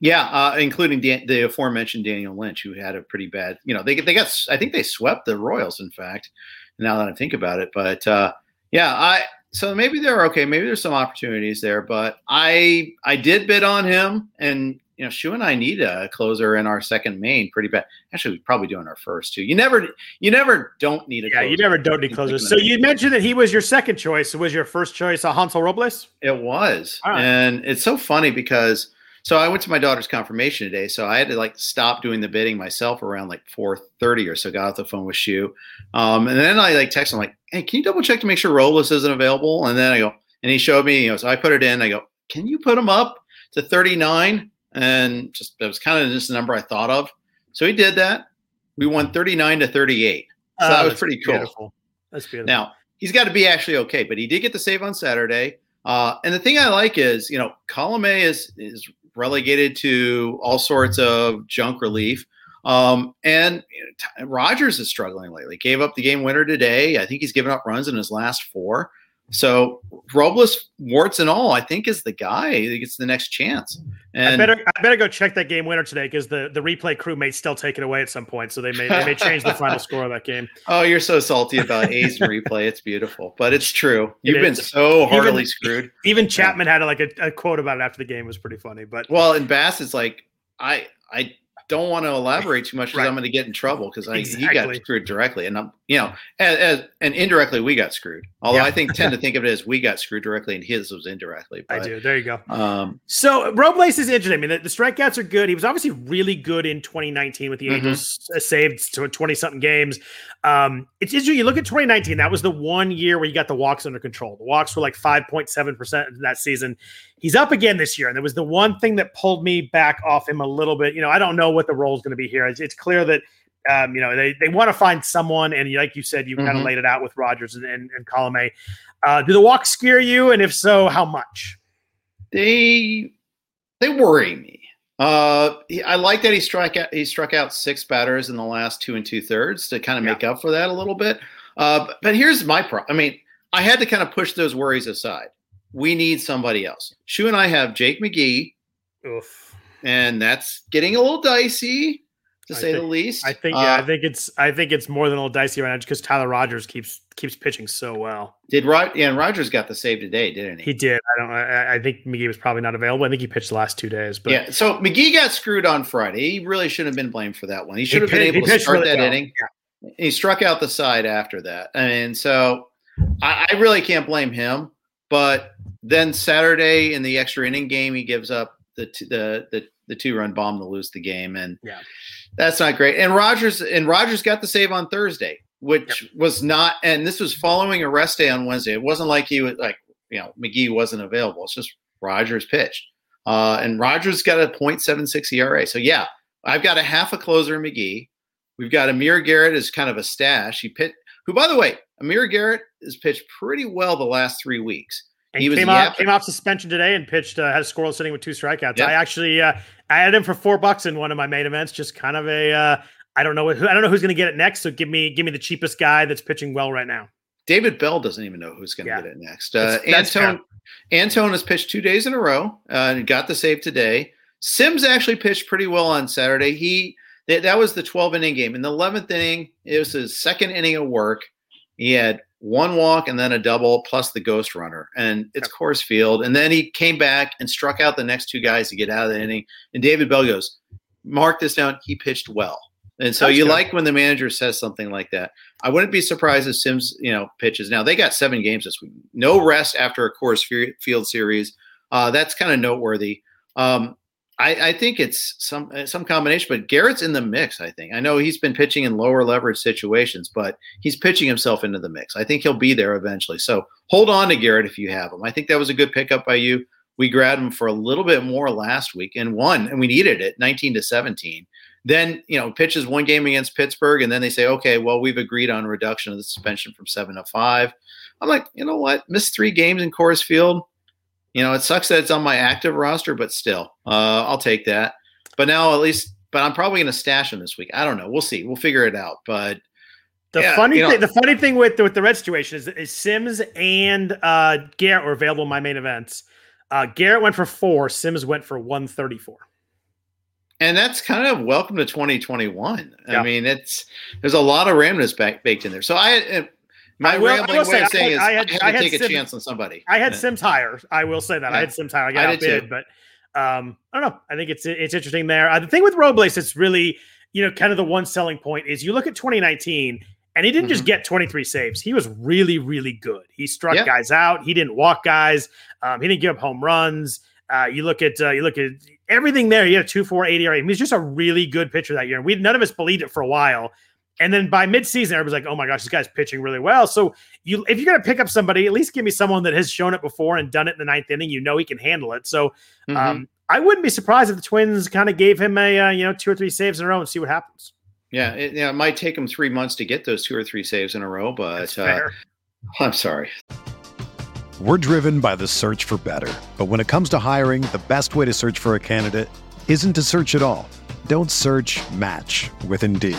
yeah, uh, including Dan- the aforementioned Daniel Lynch, who had a pretty bad, you know, they they got, I think they swept the Royals, in fact. Now that I think about it, but uh, yeah, I so maybe they're okay. Maybe there's some opportunities there, but I I did bid on him, and you know, Shu and I need a closer in our second main pretty bad. Actually, we're probably doing our first too. You never, you never don't need a. Yeah, you never don't need closers. So you mentioned that he was your second choice. Was your first choice a Hansel Robles? It was, right. and it's so funny because so I went to my daughter's confirmation today, so I had to like stop doing the bidding myself around like four thirty or so. Got off the phone with Shu, um, and then I like text him like, "Hey, can you double check to make sure Robles isn't available?" And then I go, and he showed me, you know, so I put it in. I go, "Can you put him up to thirty nine? and just that was kind of just the number I thought of. So he did that. We won 39 to 38. So uh, that was pretty cool. Beautiful. That's beautiful. Now he's got to be actually okay, but he did get the save on Saturday. Uh, and the thing I like is, you know, Colome is is relegated to all sorts of junk relief. Um, and Rogers is struggling lately. Gave up the game winner today. I think he's given up runs in his last four. So Robles, warts and all, I think is the guy that gets the next chance. And I better I better go check that game winner today because the, the replay crew may still take it away at some point. So they may they may change the final score of that game. Oh, you're so salty about A's and replay. It's beautiful, but it's true. You've been so heartily even, screwed. Even Chapman had like a, a quote about it after the game it was pretty funny. But well, and Bass is like I I don't want to elaborate too much because right. I'm going to get in trouble because exactly. he got screwed directly, and I'm you know, as, as, and indirectly we got screwed. Although yeah. I think tend to think of it as we got screwed directly, and his was indirectly. But, I do. There you go. Um, so Robles is interesting. I mean, the, the, strikeouts are good. He was obviously really good in 2019 with the mm-hmm. Angels, uh, saved to 20 something games. Um, it's interesting. You look at 2019. That was the one year where you got the walks under control. The walks were like 5.7 percent that season. He's up again this year, and there was the one thing that pulled me back off him a little bit. You know, I don't know what the role is going to be here. It's, it's clear that um, you know, they, they want to find someone, and like you said, you mm-hmm. kind of laid it out with Rogers and, and, and Colome. Uh, do the walks scare you, and if so, how much? They they worry me. Uh, I like that he struck out he struck out six batters in the last two and two thirds to kind of yeah. make up for that a little bit. Uh, but, but here's my problem. I mean, I had to kind of push those worries aside. We need somebody else. Shu and I have Jake McGee, Oof. and that's getting a little dicey to say think, the least. I think yeah, uh, I think it's I think it's more than a little dicey right now because Tyler Rogers keeps keeps pitching so well. Did Rod? Yeah, and Rogers got the save today, didn't he? He did. I don't. I, I, think McGee was probably not available. I think he pitched the last two days. But yeah, so McGee got screwed on Friday. He really shouldn't have been blamed for that one. He should have been able to start really that well. inning. Yeah. He struck out the side after that, and so I, I really can't blame him. But then Saturday in the extra inning game, he gives up the the the, the two run bomb to lose the game, and yeah that's not great. And Rogers and Rogers got the save on Thursday, which yep. was not. And this was following a rest day on Wednesday. It wasn't like he was like you know McGee wasn't available. It's just Rogers pitched, uh, and Rogers got a .76 ERA. So yeah, I've got a half a closer in McGee. We've got Amir Garrett as kind of a stash. He pit who, by the way, Amir Garrett has pitched pretty well the last three weeks. And he was came off, came off suspension today and pitched. Uh, had a scoreless sitting with two strikeouts. Yep. I actually uh, I had him for four bucks in one of my main events. Just kind of a uh, I don't know who I don't know who's going to get it next. So give me give me the cheapest guy that's pitching well right now. David Bell doesn't even know who's going to yeah. get it next. Uh, Antone Antone has pitched two days in a row uh, and got the save today. Sims actually pitched pretty well on Saturday. He that, that was the 12 inning game. In the 11th inning, it was his second inning of work. He had one walk and then a double plus the ghost runner. And it's Coors Field. And then he came back and struck out the next two guys to get out of the inning. And David Bell goes, mark this down. He pitched well. And so That's you good. like when the manager says something like that. I wouldn't be surprised if Sims, you know, pitches. Now they got seven games this week. No rest after a Coors Field series. Uh, that's kind of noteworthy. Um, I, I, think it's some uh, some combination, but Garrett's in the mix. I think I know he's been pitching in lower leverage situations, but he's pitching himself into the mix. I think he'll be there eventually. So hold on to Garrett if you have him. I think that was a good pickup by you. We grabbed him for a little bit more last week and won, and we needed it, 19 to 17. Then you know pitches one game against Pittsburgh, and then they say, okay, well we've agreed on a reduction of the suspension from seven to five. I'm like, you know what? Missed three games in Coors Field you know, it sucks that it's on my active roster, but still, uh, I'll take that. But now at least, but I'm probably going to stash him this week. I don't know. We'll see. We'll figure it out. But the yeah, funny thing, know, the funny thing with with the red situation is, is Sims and uh, Garrett were available in my main events. Uh, Garrett went for four. Sims went for one thirty four. And that's kind of welcome to 2021. Yeah. I mean, it's there's a lot of randomness back, baked in there. So I my I will, rambling way of saying is I had, I had, I had to take a chance on somebody. I had Sims higher. I will say that. Yeah. I had Sims higher. I got I outbid, but um, I don't know. I think it's it's interesting there. Uh, the thing with Robles, it's really you know kind of the one selling point is you look at 2019 and he didn't mm-hmm. just get 23 saves. He was really really good. He struck yeah. guys out. He didn't walk guys. Um, he didn't give up home runs. Uh, you look at uh, you look at everything there. He had a two four eighty ERA. I mean, he's just a really good pitcher that year. And we none of us believed it for a while. And then by midseason, everybody's like, "Oh my gosh, this guy's pitching really well." So you, if you're going to pick up somebody, at least give me someone that has shown it before and done it in the ninth inning. You know he can handle it. So mm-hmm. um, I wouldn't be surprised if the Twins kind of gave him a uh, you know two or three saves in a row and see what happens. Yeah, it, yeah, it might take him three months to get those two or three saves in a row, but uh, I'm sorry. We're driven by the search for better, but when it comes to hiring, the best way to search for a candidate isn't to search at all. Don't search. Match with Indeed.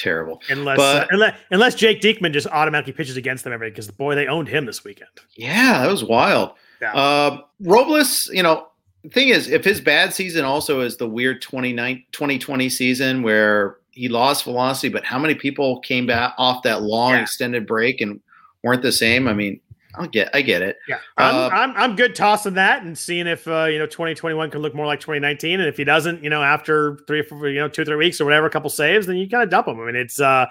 terrible. Unless, but, uh, unless unless Jake Diekman just automatically pitches against them every because the boy they owned him this weekend. Yeah, that was wild. Yeah. Uh, Robles, you know, thing is, if his bad season also is the weird 2020 season where he lost velocity, but how many people came back off that long yeah. extended break and weren't the same? I mean, I get, I get it. Yeah, I'm, uh, I'm, I'm good tossing that and seeing if uh, you know 2021 can look more like 2019, and if he doesn't, you know, after three or four, you know, two three weeks or whatever, a couple saves, then you kind of dump him. I mean, it's, uh,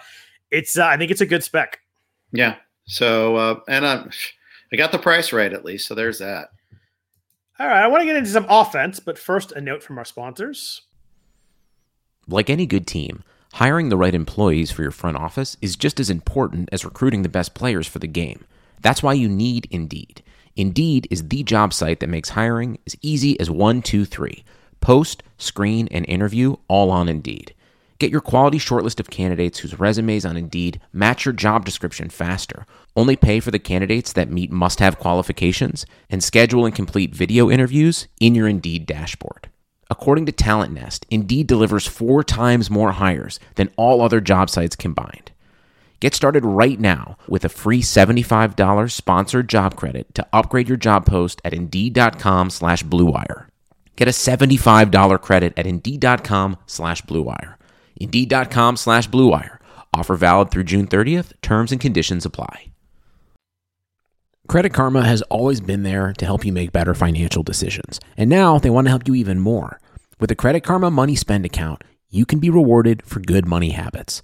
it's, uh, I think it's a good spec. Yeah. So, uh, and I, I got the price right at least, so there's that. All right, I want to get into some offense, but first, a note from our sponsors. Like any good team, hiring the right employees for your front office is just as important as recruiting the best players for the game. That's why you need Indeed. Indeed is the job site that makes hiring as easy as one, two, three. Post, screen, and interview all on Indeed. Get your quality shortlist of candidates whose resumes on Indeed match your job description faster. Only pay for the candidates that meet must have qualifications and schedule and complete video interviews in your Indeed dashboard. According to Talent Nest, Indeed delivers four times more hires than all other job sites combined. Get started right now with a free $75 sponsored job credit to upgrade your job post at Indeed.com slash BlueWire. Get a $75 credit at Indeed.com slash BlueWire. Indeed.com slash BlueWire. Offer valid through June 30th. Terms and conditions apply. Credit Karma has always been there to help you make better financial decisions. And now they want to help you even more. With the Credit Karma Money Spend account, you can be rewarded for good money habits.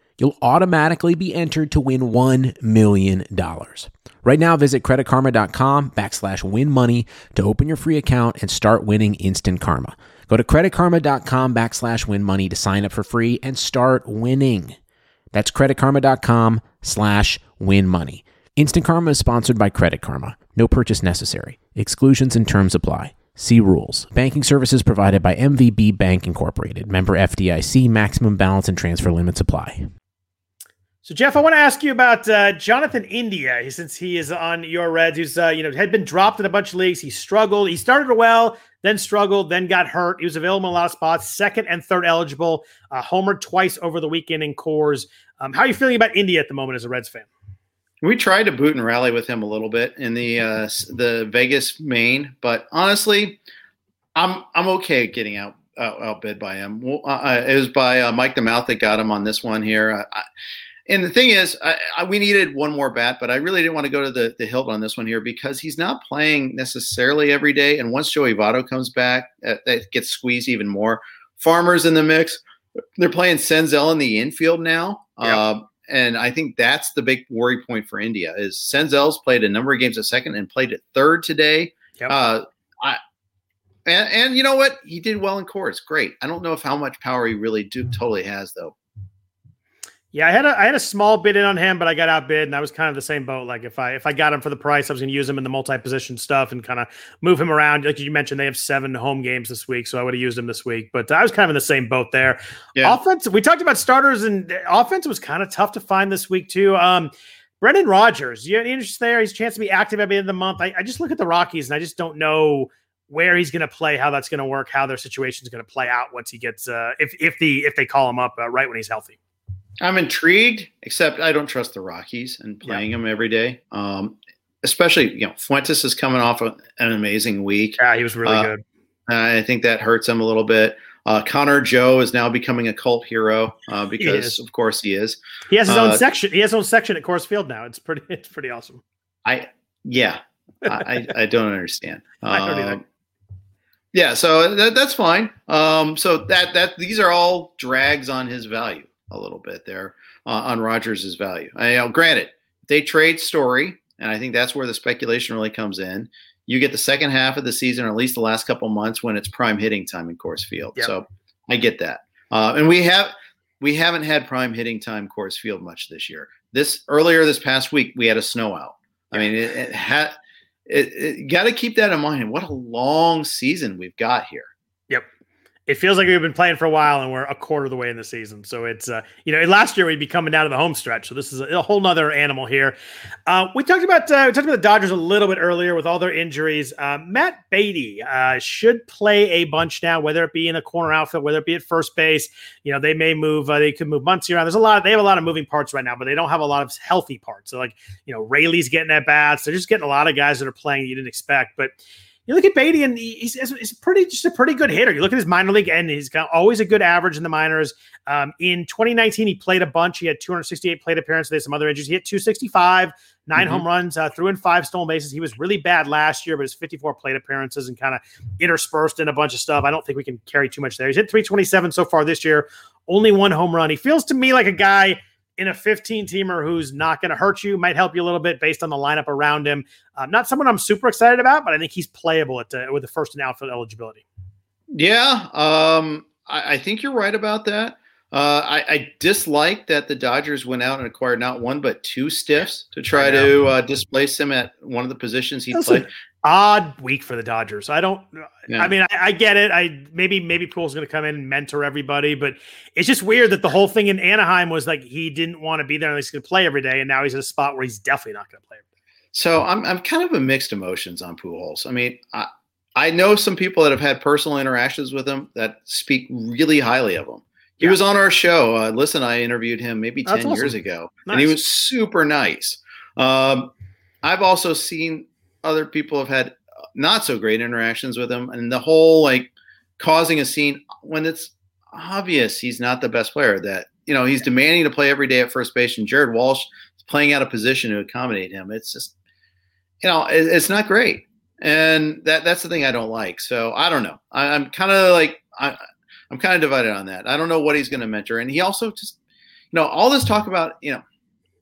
you'll automatically be entered to win $1 million. Right now, visit creditkarma.com backslash win money to open your free account and start winning instant karma. Go to creditkarma.com backslash win money to sign up for free and start winning. That's creditkarma.com slash win money. Instant Karma is sponsored by Credit Karma. No purchase necessary. Exclusions and terms apply. See rules. Banking services provided by MVB Bank Incorporated. Member FDIC. Maximum balance and transfer limits apply. So, Jeff, I want to ask you about uh, Jonathan India, since he is on your Reds. He's, uh, you know, had been dropped in a bunch of leagues. He struggled. He started well, then struggled, then got hurt. He was available in a lot of spots, second and third eligible, uh, homered twice over the weekend in Coors. Um, how are you feeling about India at the moment as a Reds fan? We tried to boot and rally with him a little bit in the uh, the Vegas main, but honestly, I'm I'm okay getting out, out outbid by him. Well, uh, uh it was by uh, Mike the Mouth that got him on this one here. I, and the thing is, I, I, we needed one more bat, but I really didn't want to go to the, the hilt on this one here because he's not playing necessarily every day. And once Joey Votto comes back, that, that gets squeezed even more. Farmers in the mix. They're playing Senzel in the infield now. Uh, and I think that's the big worry point for India is Senzel's played a number of games at second and played at third today. Yep. Uh, I, and, and you know what? He did well in Coors. Great. I don't know if how much power he really do totally has though. Yeah, I had a I had a small bid in on him, but I got outbid, and I was kind of the same boat. Like if I if I got him for the price, I was going to use him in the multi position stuff and kind of move him around. Like you mentioned, they have seven home games this week, so I would have used him this week. But I was kind of in the same boat there. Yeah. Offense, we talked about starters, and offense was kind of tough to find this week too. Um, Brendan Rodgers, you have any interest there? He's chance to be active at the end of the month. I, I just look at the Rockies, and I just don't know where he's going to play, how that's going to work, how their situation is going to play out once he gets uh, if if the if they call him up uh, right when he's healthy. I'm intrigued, except I don't trust the Rockies and playing yeah. them every day. Um, especially, you know, Fuentes is coming off an amazing week. Yeah, he was really uh, good. I think that hurts him a little bit. Uh, Connor Joe is now becoming a cult hero uh, because, of course, he is. He has his own uh, section. He has his own section at Coors Field now. It's pretty. It's pretty awesome. I yeah. I, I don't understand. I don't either. Um, yeah, so that, that's fine. Um, so that that these are all drags on his value a little bit there uh, on Rodgers' value. I, you know, granted, they trade Story, and I think that's where the speculation really comes in. You get the second half of the season, or at least the last couple months, when it's prime hitting time in Coors Field. Yep. So I get that, uh, and we have we haven't had prime hitting time Coors Field much this year. This earlier this past week, we had a snow out. I mean, it, it had. It, it got to keep that in mind. What a long season we've got here it feels like we've been playing for a while and we're a quarter of the way in the season. So it's, uh, you know, last year we'd be coming down to the home stretch. So this is a, a whole nother animal here. Uh, we talked about, uh, we talked about the Dodgers a little bit earlier with all their injuries. Uh, Matt Beaty uh, should play a bunch now, whether it be in the corner outfield, whether it be at first base. You know, they may move, uh, they could move Muncy around. There's a lot, of, they have a lot of moving parts right now, but they don't have a lot of healthy parts. So like, you know, Raley's getting at bats. They're just getting a lot of guys that are playing you didn't expect. But, you look at Beaty and he's, he's pretty just a pretty good hitter. You look at his minor league and he's got always a good average in the minors. Um, in 2019, he played a bunch. He had 268 plate appearances. There's some other injuries. He hit 265, 9 mm-hmm. home runs, uh, threw in five stolen bases. He was really bad last year, but his 54 plate appearances and kind of interspersed in a bunch of stuff. I don't think we can carry too much there. He's hit 327 so far this year, only one home run. He feels to me like a guy in a 15 teamer who's not going to hurt you, might help you a little bit based on the lineup around him. Um, not someone I'm super excited about, but I think he's playable at, uh, with the first and outfield eligibility. Yeah, um, I, I, think you're right about that. Uh, I, I, dislike that the Dodgers went out and acquired not one but two stiffs to try to uh, displace him at one of the positions he played odd week for the Dodgers. I don't. Yeah. I mean, I, I, get it. I maybe maybe Pool's going to come in and mentor everybody, but it's just weird that the whole thing in Anaheim was like he didn't want to be there and he's going to play every day, and now he's in a spot where he's definitely not going to play. So I'm I'm kind of a mixed emotions on Pujols. I mean, I I know some people that have had personal interactions with him that speak really highly of him. He yeah. was on our show. Uh, listen, I interviewed him maybe ten awesome. years ago, nice. and he was super nice. Um, I've also seen other people have had not so great interactions with him, and the whole like causing a scene when it's obvious he's not the best player. That you know he's demanding to play every day at first base, and Jared Walsh is playing out of position to accommodate him. It's just you know it, it's not great, and that that's the thing I don't like. So I don't know. I, am kind of like I. I'm kind of divided on that. I don't know what he's going to mentor, and he also just, you know, all this talk about, you know,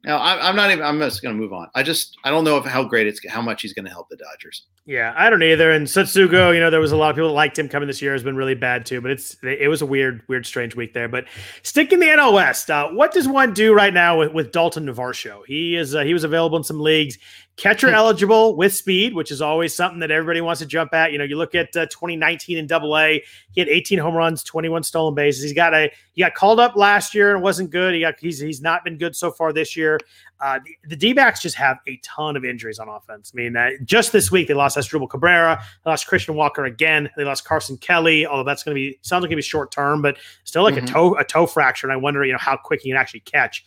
now I, am not even. I'm just going to move on. I just I don't know if how great it's how much he's going to help the Dodgers. Yeah, I don't either. And Tsutsugo, you know, there was a lot of people that liked him coming this year. Has been really bad too. But it's it was a weird, weird, strange week there. But sticking the NL West, uh, what does one do right now with, with Daulton Varsho? He is uh, he was available in some leagues catcher eligible with speed, which is always something that everybody wants to jump at. You know, you look at uh, 2019 in Double A, he had 18 home runs, 21 stolen bases. He's got a he got called up last year and wasn't good. He got he's he's not been good so far this year. Uh, the, the D-backs just have a ton of injuries on offense. I mean, uh, just this week they lost Asdrubal Cabrera, they lost Christian Walker again, they lost Carson Kelly. Although that's going to be sounds like going to be short term, but still like mm-hmm. a toe a toe fracture. And I wonder, you know, how quick he can actually catch.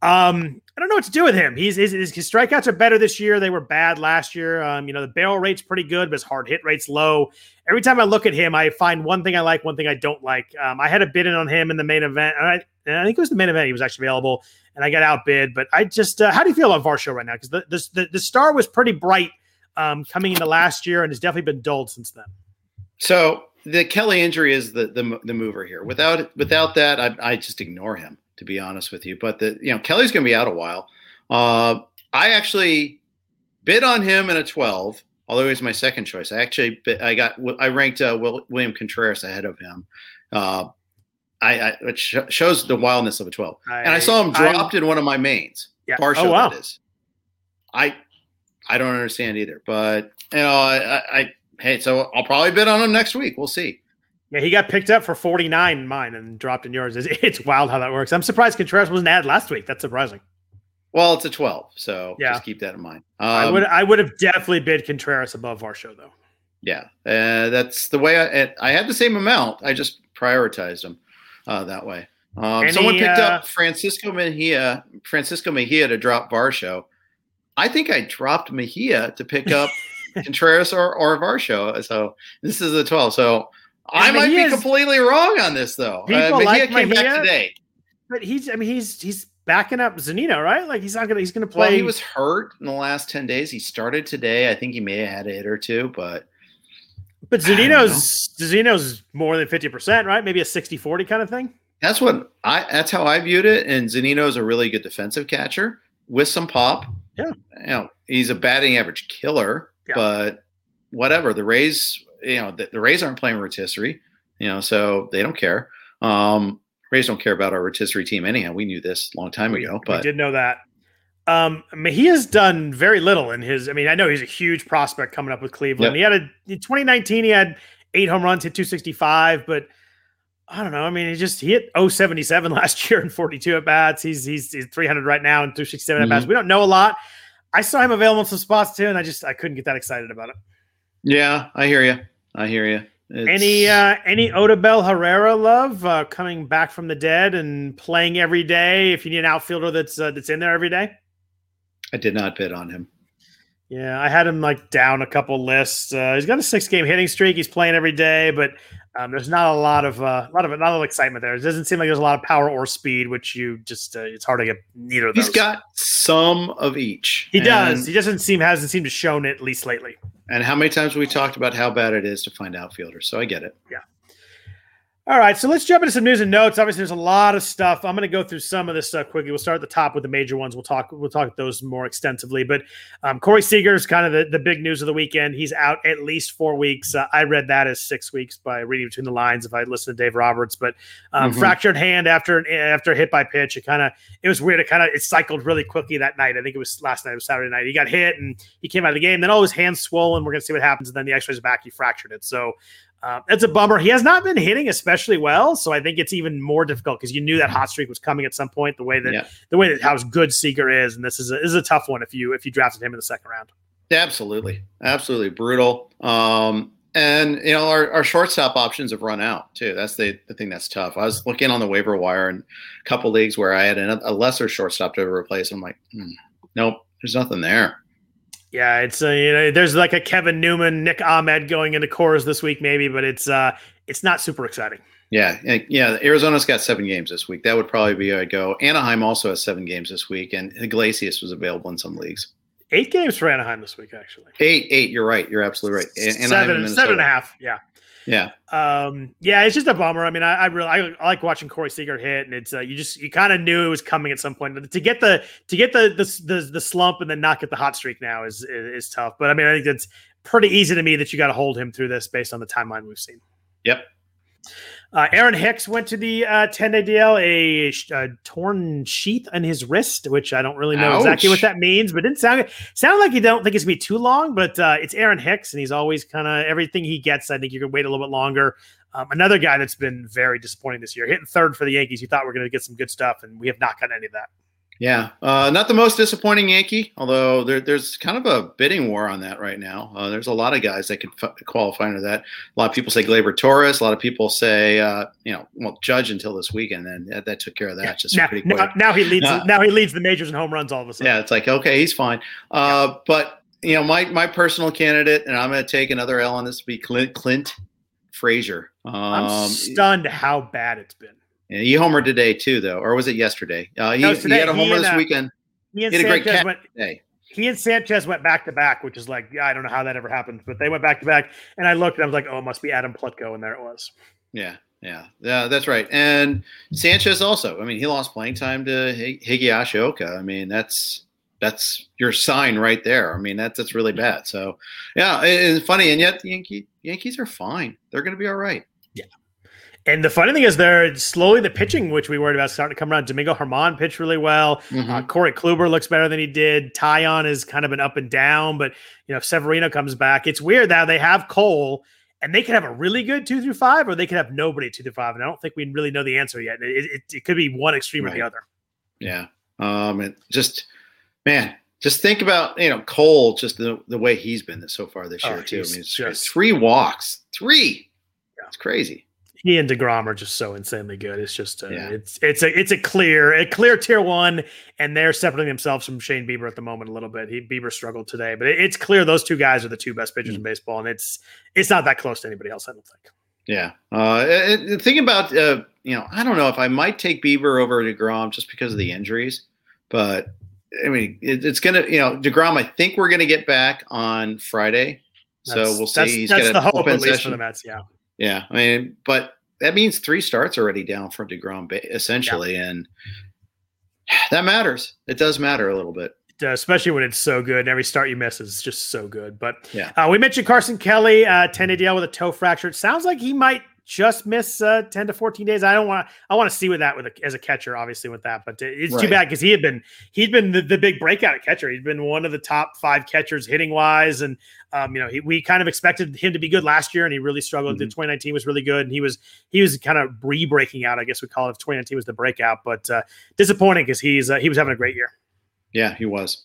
Um, I don't know what to do with him. He's his, his, strikeouts are better this year. They were bad last year. Um, you know, the barrel rate's pretty good, but his hard hit rate's low. Every time I look at him, I find one thing I like, one thing I don't like. Um, I had a bid in on him in the main event. I, I think it was the main event. He was actually available, and I got outbid. But I just, uh, how do you feel about Varsho right now? Because the, the the star was pretty bright um, coming into last year, and has definitely been dulled since then. So the Kelly injury is the the, the mover here. Without without that, I, I just ignore him to be honest with you. But the you know Kelly's going to be out a while. Uh, I actually bid on him in a 12, although he was my second choice. I actually bid, I got I ranked uh, William Contreras ahead of him. Uh, I, I it sh- shows the wildness of a 12, I, and I saw him dropped I'm, in one of my mains. Yeah. Partial oh, wow. that is. I I don't understand either, but you know I, I hey, so I'll probably bid on him next week. We'll see. Yeah, he got picked up for 49 in mine and dropped in yours. It's, it's wild how that works. I'm surprised Contreras wasn't added last week. That's surprising. Well, it's a 12, so yeah. just keep that in mind. Um, I would I would have definitely bid Contreras above Varsho though. Yeah, uh, that's the way I I had the same amount. I just prioritized them uh, that way. Um, Any, someone picked uh, up Francisco Mejia, Francisco Mejia to drop Varsho. I think I dropped Mejia to pick up Contreras or, or Varsho. So this is the 12. So I might be completely wrong on this though. Uh, Mejia like came Mejia, back today, but he's I mean he's he's backing up Zunino, right? Like he's not gonna he's gonna play. Well, he was hurt in the last ten days. He started today. I think he may have had a hit or two, but but Zunino's Zunino's more than fifty percent, right? Maybe a 60-40 kind of thing. That's what I. That's how I viewed it. And Zunino's a really good defensive catcher with some pop. Yeah, you know he's a batting average killer, yeah. but whatever. The Rays you know, the, the Rays aren't playing rotisserie, you know, so they don't care. Um, Rays don't care about our rotisserie team anyhow. We knew this a long time we, ago, but we did know that. Um, I mean, he has done very little in his. I mean, I know he's a huge prospect coming up with Cleveland. Yep. He had a in 2019. He had eight home runs, hit 265, but I don't know. I mean, he just he hit 077 last year and 42 at bats. He's he's, he's 300 right now and 267 mm-hmm. at bats. We don't know a lot. I saw him available in some spots too, and I just I couldn't get that excited about it. Yeah, I hear you. I hear you. It's... Any uh, any Odubel Herrera love uh, coming back from the dead and playing every day? If you need an outfielder that's uh, that's in there every day, I did not bid on him. Yeah, I had him like down a couple lists. Uh, he's got a six game hitting streak. He's playing every day, but um, there's not a lot of uh, a lot of not a lot of excitement there. It doesn't seem like there's a lot of power or speed, which you just uh, it's hard to get neither of those. He's got some of each. He does. He doesn't seem hasn't seemed to shown it at least lately. And how many times we talked about how bad it is to find outfielders? So I get it. Yeah. All right, so let's jump into some news and notes. Obviously, there's a lot of stuff. I'm going to go through some of this stuff quickly. We'll start at the top with the major ones. We'll talk. We'll talk those more extensively. But um, Corey Seager is kind of the, the big news of the weekend. He's out at least four weeks. Uh, I read that as six weeks by reading between the lines. If I listened to Dave Roberts, but um, mm-hmm. fractured hand after after hit by pitch. It kind of it was weird. It kind of it cycled really quickly that night. I think it was last night. It was Saturday night. He got hit and he came out of the game. Then all his hands swollen. We're going to see what happens. And then the X-rays back. He fractured it. So uh, it's a bummer. He has not been hitting especially well, so I think it's even more difficult because you knew that hot streak was coming at some point. The way that yeah. the way that how good Seager is, and this is a, this is a tough one if you if you drafted him in the second round. Absolutely, absolutely brutal. Um, and you know our, our shortstop options have run out too. That's the, the thing that's tough. I was looking on the waiver wire in a couple leagues where I had a, a lesser shortstop to replace. I'm like, hmm, nope, there's nothing there. Yeah, it's uh, you know there's like a Kevin Newman, Nick Ahmed going into Coors this week maybe, but it's uh it's not super exciting. Yeah, yeah. Arizona's got seven games this week. That would probably be a go. Anaheim also has seven games this week, and Iglesias was available in some leagues. Eight games for Anaheim this week, actually. Eight, eight. You're right. You're absolutely right. Anaheim seven, seven and a half. Yeah. Yeah. Um, yeah, it's just a bummer. I mean, I, I really I, I, like watching Corey Seager hit, and it's uh, you just you kind of knew it was coming at some point. To get the to get the, the the the slump and then not get the hot streak now is, is, is tough. But I mean, I think it's pretty easy to me that you got to hold him through this based on the timeline we've seen. Yep. Uh, Aaron Hicks went to the uh, 10 day DL, a, a, torn sheath on his wrist, which I don't really know Ouch. exactly what that means, but it didn't sound sound like you don't think it's gonna be too long. But uh, it's Aaron Hicks, and he's always kind of everything he gets. I think you can wait a little bit longer. Um, another guy that's been very disappointing this year, hitting third for the Yankees. You thought we are going to get some good stuff, and we have not gotten any of that. Yeah, uh, not the most disappointing Yankee, although there, there's kind of a bidding war on that right now. Uh, there's a lot of guys that could f- qualify under that. A lot of people say Gleyber Torres. A lot of people say, uh, you know, well, Judge until this weekend, and that, that took care of that. Yeah. Just now, pretty quick. Now, he leads. Uh, now he leads the majors in home runs all of a sudden. Yeah, it's like okay, he's fine. Uh, yeah. But you know, my my personal candidate, and I'm going to take another L on this. Be Clint Clint Frazier. Um, I'm stunned how bad it's been. Yeah, he homered today too, though, or was it yesterday? Uh, he, no, today, he had a homer and, this uh, weekend. He, and he had a great catch went, today. He and Sanchez went back to back, which is like, yeah, I don't know how that ever happened, but they went back to back. And I looked and I was like, oh, it must be Adam Plutko, and there it was. Yeah, yeah, yeah, that's right. And Sanchez also. I mean, he lost playing time to Higashioka. I mean, that's that's your sign right there. I mean, that's that's really bad. So, yeah, it's funny, and yet the Yankee, Yankees are fine. They're going to be all right. Yeah. And the funny thing is, they're slowly the pitching, which we worried about, starting to come around. Domingo Germán pitched really well. Mm-hmm. Uh, Corey Kluber looks better than he did. Taillon is kind of been up and down, but you know, if Severino comes back, it's weird that they have Cole and they could have a really good two through five, or they could have nobody two through five. And I don't think we really know the answer yet. It, it, it could be one extreme right. or the other. Yeah. Um, it just man, just think about you know Cole, just the, the way he's been so far this oh, year too. I mean, just, three walks, three. Yeah. It's crazy he and Degrom are just so insanely good. It's just a, yeah. it's it's a it's a clear a clear tier one, and they're separating themselves from Shane Bieber at the moment a little bit. He Bieber struggled today, but it, it's clear those two guys are the two best pitchers mm-hmm. in baseball, and it's it's not that close to anybody else. I don't think. Yeah, uh, the thing about uh, you know, I don't know if I might take Bieber over Degrom just because of the injuries, but I mean, it, it's gonna you know Degrom. I think we're gonna get back on Friday, that's, so we'll see. That's, He's that's the hope, at least session. for the Mets. Yeah. Yeah, I mean, but that means three starts already down for Degrom, essentially, yeah. and that matters. It does matter a little bit. Uh, especially when it's so good. And every start you miss is just so good. But yeah, uh, we mentioned Carson Kelly, uh, 10 deal with a toe fracture. It sounds like he might just miss uh, 10 to 14 days. I don't want to, I want to see with that with a, as a catcher, obviously with that, but it's right. too bad because he had been, he'd been the, the, big breakout catcher. He'd been one of the top five catchers hitting wise. And, um, you know, he, we kind of expected him to be good last year and he really struggled. Mm-hmm. 2019 was really good. And he was, he was kind of re-breaking out. I guess we call it if 2019 was the breakout, but uh, disappointing because he's, uh, he was having a great year. Yeah, he was.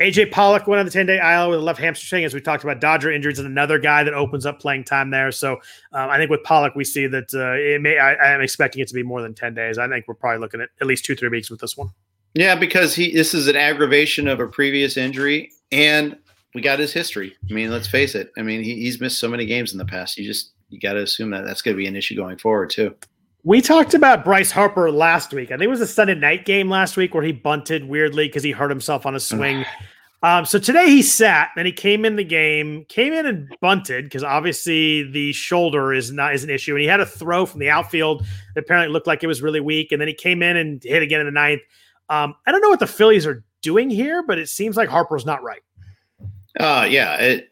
AJ Pollock went on the 10 day IL with a left hamstring, as we talked about. Dodger injuries and another guy that opens up playing time there. So um, I think with Pollock, we see that uh, it may. I, am expecting it to be more than 10 days. I think we're probably looking at at least two, three weeks with this one. Yeah, because he this is an aggravation of a previous injury, and we got his history. I mean, let's face it. I mean, he, he's missed so many games in the past. You just you got to assume that that's going to be an issue going forward too. We talked about Bryce Harper last week. I think it was a Sunday night game last week where he bunted weirdly because he hurt himself on a swing. um, so today he sat and he came in the game, came in and bunted because obviously the shoulder is not is an issue, and he had a throw from the outfield that apparently looked like it was really weak, and then he came in and hit again in the ninth. Um, I don't know what the Phillies are doing here, but it seems like Harper's not right. Uh, yeah, it,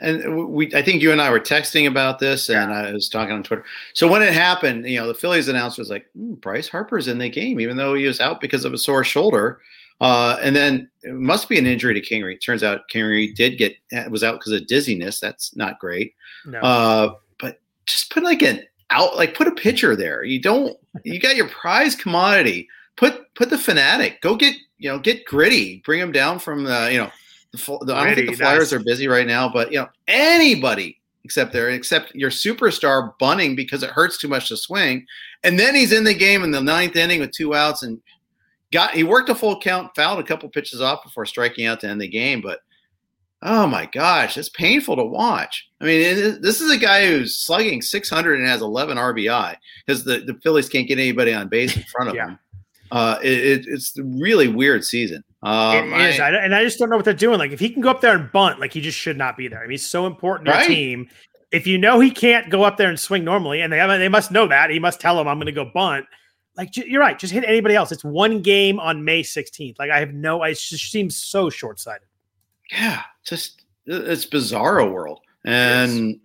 and we I think you and I were texting about this, and I was talking on Twitter. So when it happened, you know, the Phillies announcer was like, "Bryce Harper's in the game, even though he was out because of a sore shoulder." Uh, and then it must be an injury to Kingery. Turns out Kingery did get was out because of dizziness. That's not great. No. Uh, but just put like an out, like put a pitcher there. You don't. You got your prize commodity. Put put the Phanatic. Go get you know get gritty. Bring him down from the you know the, the, I don't think the Flyers nice. are busy right now, but you know anybody except there, except your superstar bunning because it hurts too much to swing, and then he's in the game in the ninth inning with two outs and got he worked a full count, fouled a couple pitches off before striking out to end the game, but. Oh my gosh, it's painful to watch. I mean, it, this is a guy who's slugging 600 and has 11 RBI because the, the Phillies can't get anybody on base in front of yeah. him. Uh, it, it's a really weird season. Um, it is, I, and I just don't know what they're doing. Like, if he can go up there and bunt, like he just should not be there. I mean, he's so important to right? the team. if you know he can't go up there and swing normally, and they they must know that he must tell him I'm going to go bunt. Like you're right, just hit anybody else. It's one game on May 16th. Like I have no, it just seems so short sighted. Yeah, just it's bizarro world, and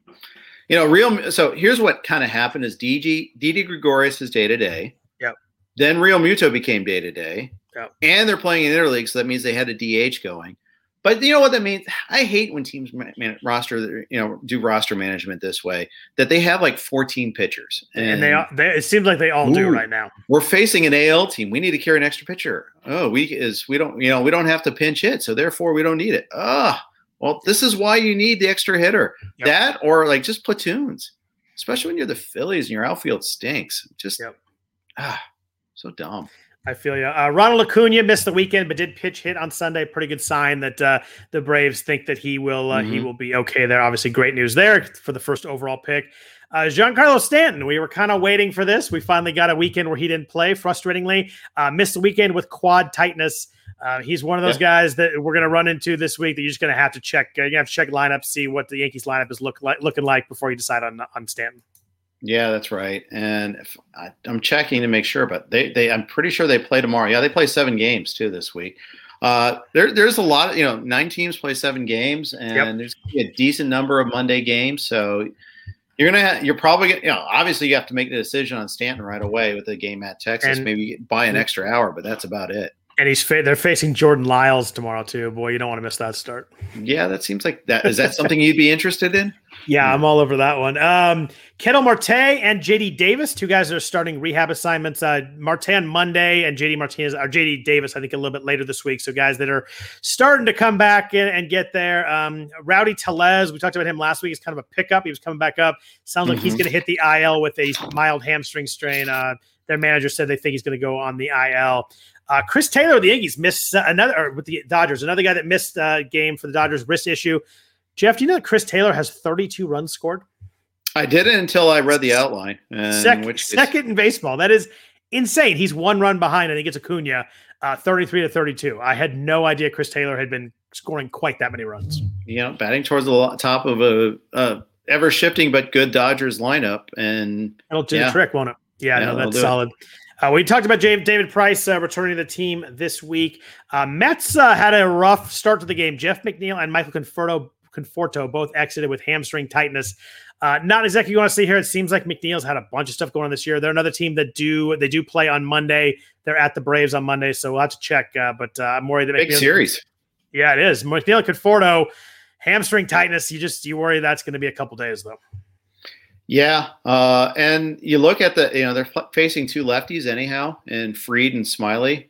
you know, real. So here's what kind of happened: is DG Didi Gregorius is day to day. Yep. Then Realmuto became day to day. Yep. And they're playing in interleague, so that means they had a DH going. But you know what that means? I hate when teams man, roster, you know, do roster management this way. That they have like 14 pitchers, and, and they, they, it seems like they all ooh, do right now. We're facing an AL team. We need to carry an extra pitcher. Oh, we is we don't, you know, we don't have to pinch hit, so therefore we don't need it. Ah, oh, well, this is why you need the extra hitter. Yep. That or like just platoons, especially when you're the Phillies and your outfield stinks. Just yep. ah, so dumb. I feel you. Uh, Ronald Acuna missed the weekend, but did pitch hit on Sunday. Pretty good sign that uh, the Braves think that he will uh, mm-hmm. he will be okay there. Obviously, great news there for the first overall pick. Uh, Giancarlo Stanton, we were kind of waiting for this. We finally got a weekend where he didn't play, frustratingly. Uh, missed the weekend with quad tightness. Uh, he's one of those yeah. guys that we're going to run into this week that you're just going to have to check. Uh, you have to check lineup, see what the Yankees lineup is look like, looking like before you decide on on Stanton. Yeah, that's right. And if I, am checking to make sure, but they, they, I'm pretty sure they play tomorrow. Yeah, they play seven games too this week. Uh, there, there's a lot of, you know, nine teams play seven games, and yep. there's a decent number of Monday games. So you're gonna, have, you're probably, gonna, you know, obviously you have to make the decision on Stanton right away with the game at Texas. And, Maybe buy an extra hour, but that's about it. And he's fa- they're facing Jordan Lyles tomorrow too. Boy, you don't want to miss that start. Yeah, that seems like that. Is that something you'd be interested in? Yeah, I'm all over that one. Um, Ketel Marte and JD Davis, two guys that are starting rehab assignments. Uh, Marte on Monday and JD Martinez or JD Davis, I think a little bit later this week. So guys that are starting to come back and, and get there. Um, Rowdy Tellez, we talked about him last week. He's kind of a pickup. He was coming back up. Sounds like mm-hmm. he's going to hit the IL with a mild hamstring strain. Uh, their manager said they think he's going to go on the IL. Uh, Chris Taylor of the Yankees missed another with the Dodgers, another guy that missed a uh, game for the Dodgers wrist issue. Jeff, do you know that Chris Taylor has 32 runs scored? I didn't until I read the outline. Second, which second in baseball. That is insane. He's one run behind. I think it's Acuna, uh, 33 to 32. I had no idea Chris Taylor had been scoring quite that many runs. You know, batting towards the top of a, a ever shifting but good Dodgers lineup, and it'll do yeah. the trick, won't it? Yeah, yeah no, that's solid. Uh, we talked about David Price uh, returning to the team this week. Uh, Mets uh, had a rough start to the game. Jeff McNeil and Michael Conforto, Conforto both exited with hamstring tightness. Uh, not exactly you want to see here. It seems like McNeil's had a bunch of stuff going on this year. They're another team that do they do play on Monday. They're at the Braves on Monday, so we'll have to check. Uh, but I'm worried that big McNeil's series. Yeah, it is. McNeil Conforto hamstring tightness. You just you worry that's going to be a couple days though. Yeah, uh, and you look at the you know they're facing two lefties anyhow, and Fried and Smyly.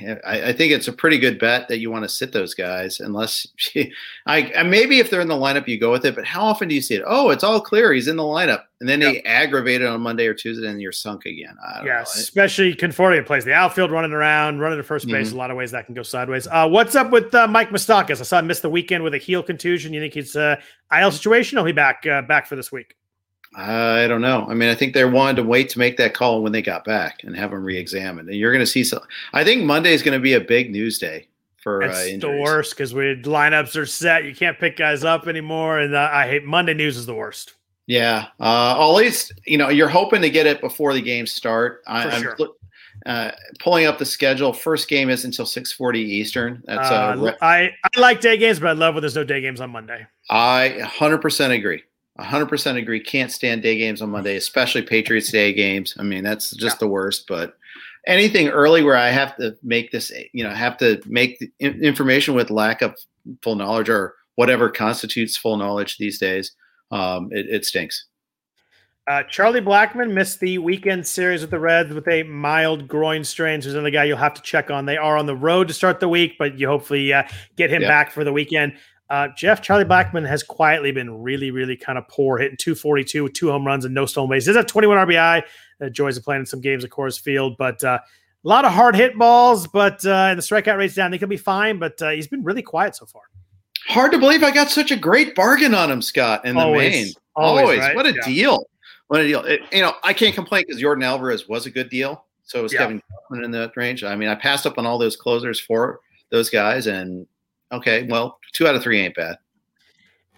I, I think it's a pretty good bet that you want to sit those guys, unless I maybe if they're in the lineup you go with it. But how often do you see it? Oh, it's all clear. He's in the lineup, and then yep. they aggravate it on Monday or Tuesday, and you're sunk again. yeah, know. especially Conforto plays the outfield, running around, running to first base. Mm-hmm. A lot of ways that can go sideways. Uh, what's up with uh, Mike Moustakas? I saw him miss the weekend with a heel contusion. You think he's a uh, IL situation? Or he back uh, back for this week? I don't know. I mean, I think they wanted to wait to make that call when they got back and have them re-examined. And you're going to see some. I think Monday is going to be a big news day for uh, it's uh, the worst because we lineups are set. You can't pick guys up anymore, and uh, I hate Monday news is the worst. Yeah, uh, at least you know you're hoping to get it before the games start. I, am sure. uh, pulling up the schedule. First game is until 6:40 Eastern. That's uh, re- I I like day games, but I love when there's no day games on Monday. I 100% agree. 100% agree. Can't stand day games on Monday, especially Patriots Day games. I mean, that's just yeah. the worst. But anything early where I have to make this, you know, have to make the information with lack of full knowledge or whatever constitutes full knowledge these days, um, it, it, stinks. Uh, Charlie Blackmon missed the weekend series with the Reds with a mild groin strain. So he's another guy you'll have to check on. They are on the road to start the week, but you hopefully uh, get him back for the weekend. Uh, Jeff Charlie Blackmon has quietly been really, really kind of poor, hitting 242 with two home runs and no stolen bases. Does have 21 RBI. Uh, joys of playing in some games at Coors Field, but uh, a lot of hard hit balls. But uh, the strikeout rate's down. They could be fine, but uh, he's been really quiet so far. Hard to believe I got such a great bargain on him, Scott, in the always, main. Always, always. Right? what a yeah. deal! What a deal! It, you know, I can't complain because Yordan Alvarez was a good deal. So it was yeah. Kevin in that range. I mean, I passed up on all those closers for those guys, and okay, well, two out of three ain't bad.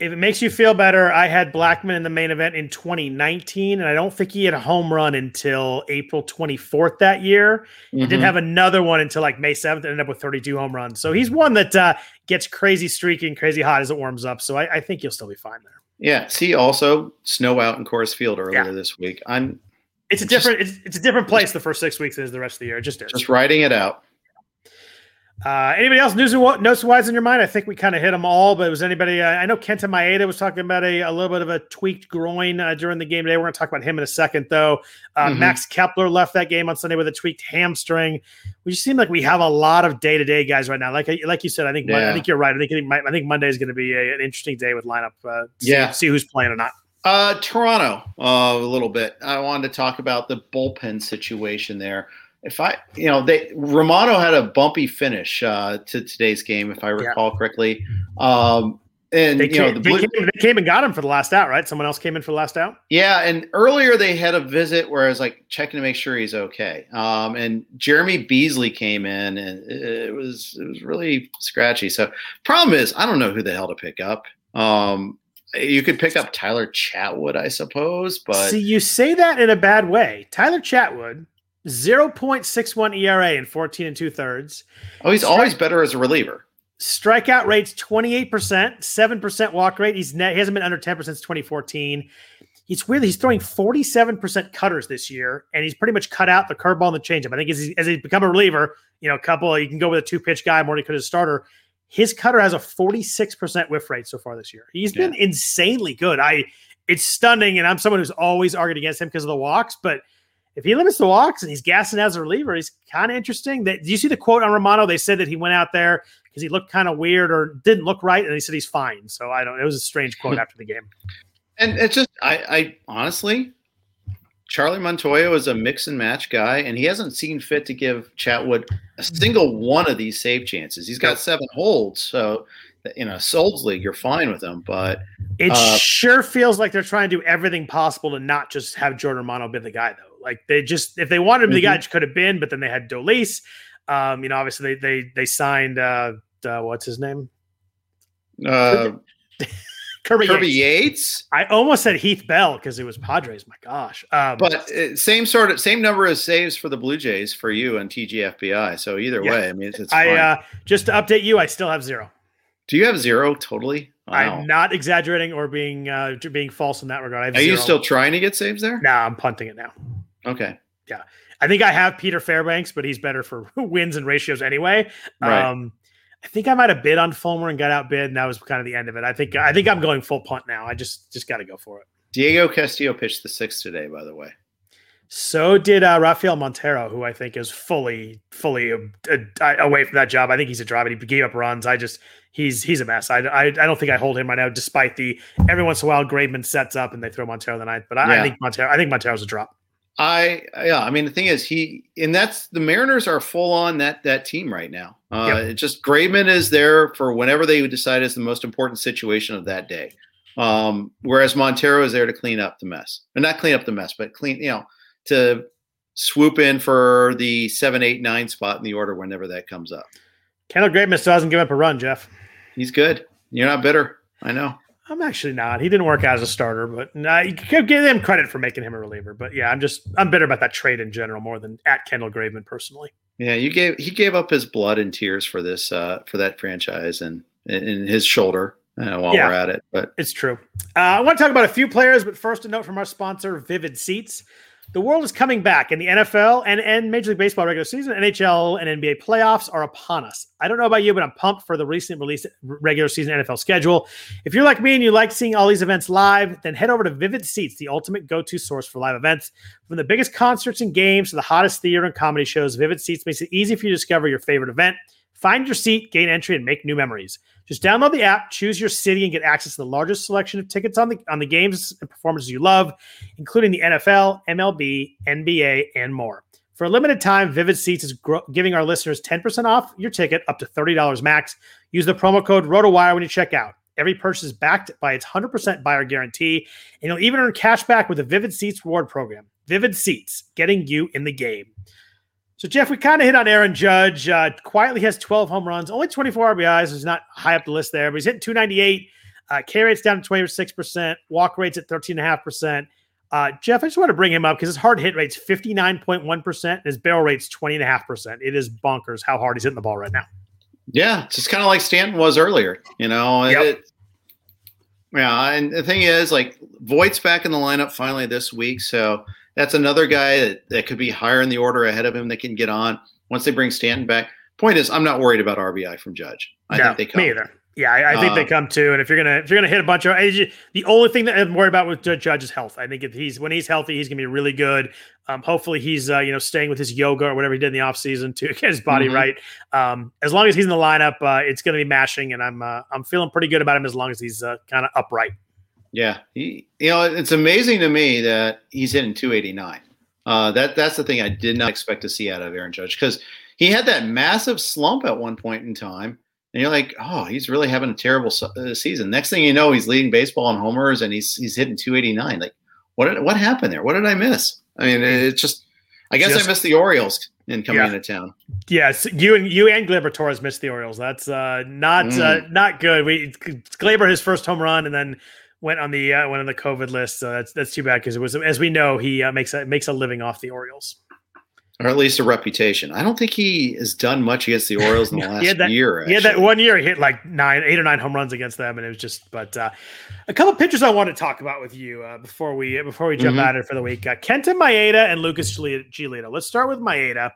If it makes you feel better, I had Blackmon in the main event in 2019, and I don't think he had a home run until April 24th that year. He mm-hmm. didn't have another one until like May 7th, and ended up with 32 home runs. So he's one that uh, gets crazy streaking, crazy hot as it warms up. So I, I think you'll still be fine there. Yeah. See, also snow out in Coors Field earlier yeah. this week. I'm. It's a different. Just, it's, it's a different place the first six weeks is the rest of the year. It just is. Just writing it out. Uh, anybody else news notes wise in your mind? I think we kind of hit them all, but was anybody? Uh, I know Kenta Maeda was talking about a, a little bit of a tweaked groin uh, during the game today. We're going to talk about him in a second, though. Uh, mm-hmm. Max Kepler left that game on Sunday with a tweaked hamstring. We just seem like we have a lot of day to day guys right now. Like like you said, I think yeah. I think you're right. I think I think Monday is going to be a, an interesting day with lineup. Uh, yeah, see, see who's playing or not. Uh, Toronto, uh, a little bit. I wanted to talk about the bullpen situation there if I, you know, they Romano had a bumpy finish uh, to today's game, if I recall yeah. correctly. Um, and they you know, the Blue- they, came, they came and got him for the last out, right? Someone else came in for the last out. Yeah, and earlier they had a visit where I was like checking to make sure he's okay. Um, and Jeremy Beasley came in, and it was it was really scratchy. So problem is, I don't know who the hell to pick up. Um, you could pick up Tyler Chatwood, I suppose, but see, you say that in a bad way. Tyler Chatwood 0.61 ERA in 14 and two thirds. Oh, he's Strike- always better as a reliever. Strikeout rates 28%, 7% walk rate. He's net, he hasn't been under 10% since 2014. It's weird. He's throwing 47% cutters this year, and he's pretty much cut out the curveball and the changeup. I think as, he, as he's become a reliever, you know, a couple, you can go with a two pitch guy more than could a starter. His cutter has a 46% whiff rate so far this year. He's yeah. been insanely good. I, it's stunning, and I'm someone who's always argued against him because of the walks, but – if he limits the walks and he's gassing as a reliever, he's kind of interesting. That do you see the quote on Romano? They said that he went out there because he looked kind of weird or didn't look right, and he said he's fine. So I don't. It was a strange quote after the game. And it's just, I, I honestly, Charlie Montoyo is a mix and match guy, and he hasn't seen fit to give Chatwood a single one of these save chances. He's got seven holds, so in a Souls league, you're fine with him. But it uh, sure feels like they're trying to do everything possible to not just have Jordan Romano be the guy, though. Like they just if they wanted him, mm-hmm. the guy could have been, but then they had Dolis. Um, you know, obviously they they they signed uh, uh what's his name? Uh, Kirby, Kirby Yates. Yates. I almost said Heath Bell because it was Padres. My gosh. Um, but uh, same sort of same number of saves for the Blue Jays for you and TGFBI. So either yeah. way, I mean, it's, it's I uh, just to update you, I still have zero. Do you have zero totally? Wow. I'm not exaggerating or being uh, being false in that regard. Are zero. you still trying to get saves there? No, nah, I'm punting it now. Okay. Yeah. I think I have Peter Fairbanks, but he's better for wins and ratios anyway. Right. Um, I think I might have bid on Fulmer and got outbid, and that was kind of the end of it. I think I think I'm going full punt now. I just just got to go for it. Diego Castillo pitched the sixth today, by the way. So did uh, Rafael Montero, who I think is fully fully uh, uh, away from that job. I think he's a driver. He gave up runs. I just he's he's a mess. I, I, I don't think I hold him right now, despite the every once in a while Graveman sets up and they throw Montero the ninth. But I, yeah. I think Montero I think Montero's a drop. I yeah, I mean the thing is he and that's the Mariners are full on that that team right now. Uh yep. just Graveman is there for whenever they decide is the most important situation of that day. Um, whereas Montero is there to clean up the mess. Or not clean up the mess, but clean, you know, to swoop in for the seven, eight, nine spot in the order whenever that comes up. Kendall Graveman still hasn't given up a run, Jeff. He's good. You're not bitter. I know. I'm actually not. He didn't work out as a starter, but nah, you can give him credit for making him a reliever. But yeah, I'm just I'm bitter about that trade in general more than at Kendall Graveman personally. Yeah, you gave he gave up his blood and tears for this uh, for that franchise and in his shoulder uh, while yeah, we're at it. But it's true. Uh, I want to talk about a few players, but first a note from our sponsor, Vivid Seats. The world is coming back, and the NFL and, and Major League Baseball regular season, NHL and NBA playoffs are upon us. I don't know about you, but I'm pumped for the recent release regular season NFL schedule. If you're like me and you like seeing all these events live, then head over to Vivid Seats, the ultimate go-to source for live events. From the biggest concerts and games to the hottest theater and comedy shows, Vivid Seats makes it easy for you to discover your favorite event. Find your seat, gain entry, and make new memories. Just download the app, choose your city, and get access to the largest selection of tickets on the on the games and performances you love, including the NFL, MLB, NBA, and more. For a limited time, Vivid Seats is gro- giving our listeners 10% off your ticket up to $30 max. Use the promo code ROTOWIRE when you check out. Every purchase is backed by its 100% buyer guarantee, and you'll even earn cash back with the Vivid Seats reward program. Vivid Seats, getting you in the game. So, Jeff, we kind of hit on Aaron Judge. Uh, quietly has 12 home runs, only 24 RBIs. He's not high up the list there, but he's hitting 298. Uh, K rate's down to 26%, walk rate's at 13.5%. Uh, Jeff, I just want to bring him up because his hard hit rate's 59.1% and his barrel rate's 20.5%. It is bonkers how hard he's hitting the ball right now. Yeah, just kind of like Stanton was earlier. You know, yep. it, yeah, and the thing is, like Voit's back in the lineup finally this week, so that's another guy that, that could be higher in the order ahead of him that can get on once they bring Stanton back. Point is, I'm not worried about RBI from Judge. I no, think they come. Me either. Yeah, I, I think they uh, come too. And if you're gonna if you're gonna hit a bunch of the only thing that I'm worried about with Judge is health. I think if he's when he's healthy, he's gonna be really good. Um, hopefully he's uh, you know staying with his yoga or whatever he did in the offseason to get his body mm-hmm. right. Um, as long as he's in the lineup, uh, it's gonna be mashing, and I'm uh, I'm feeling pretty good about him as long as he's uh, kind of upright. Yeah, he, you know it's amazing to me that he's hitting 289. Uh, that that's the thing I did not expect to see out of Aaron Judge because he had that massive slump at one point in time and you're like, oh, he's really having a terrible uh, season. Next thing you know, he's leading baseball in homers and he's he's hitting 289. Like, what did, what happened there? What did I miss? I mean, it's just, I guess just, I missed the Orioles in coming yeah. into town. Yes, you and you and Gleyber Torres missed the Orioles. That's uh, not uh, mm. uh, not good. We Gleyber his first home run and then went on the uh, went on the COVID list. So that's that's too bad because it was as we know he uh, makes a makes a living off the Orioles or at least a reputation. I don't think he has done much against the Orioles in the last that, year. Yeah, that one year he hit like nine, eight or nine home runs against them, and it was just. But uh, a couple pitchers I want to talk about with you uh, before we before we jump mm-hmm. at it for the week. Uh, Kenta Maeda and Lucas Giolito. Let's start with Maeda.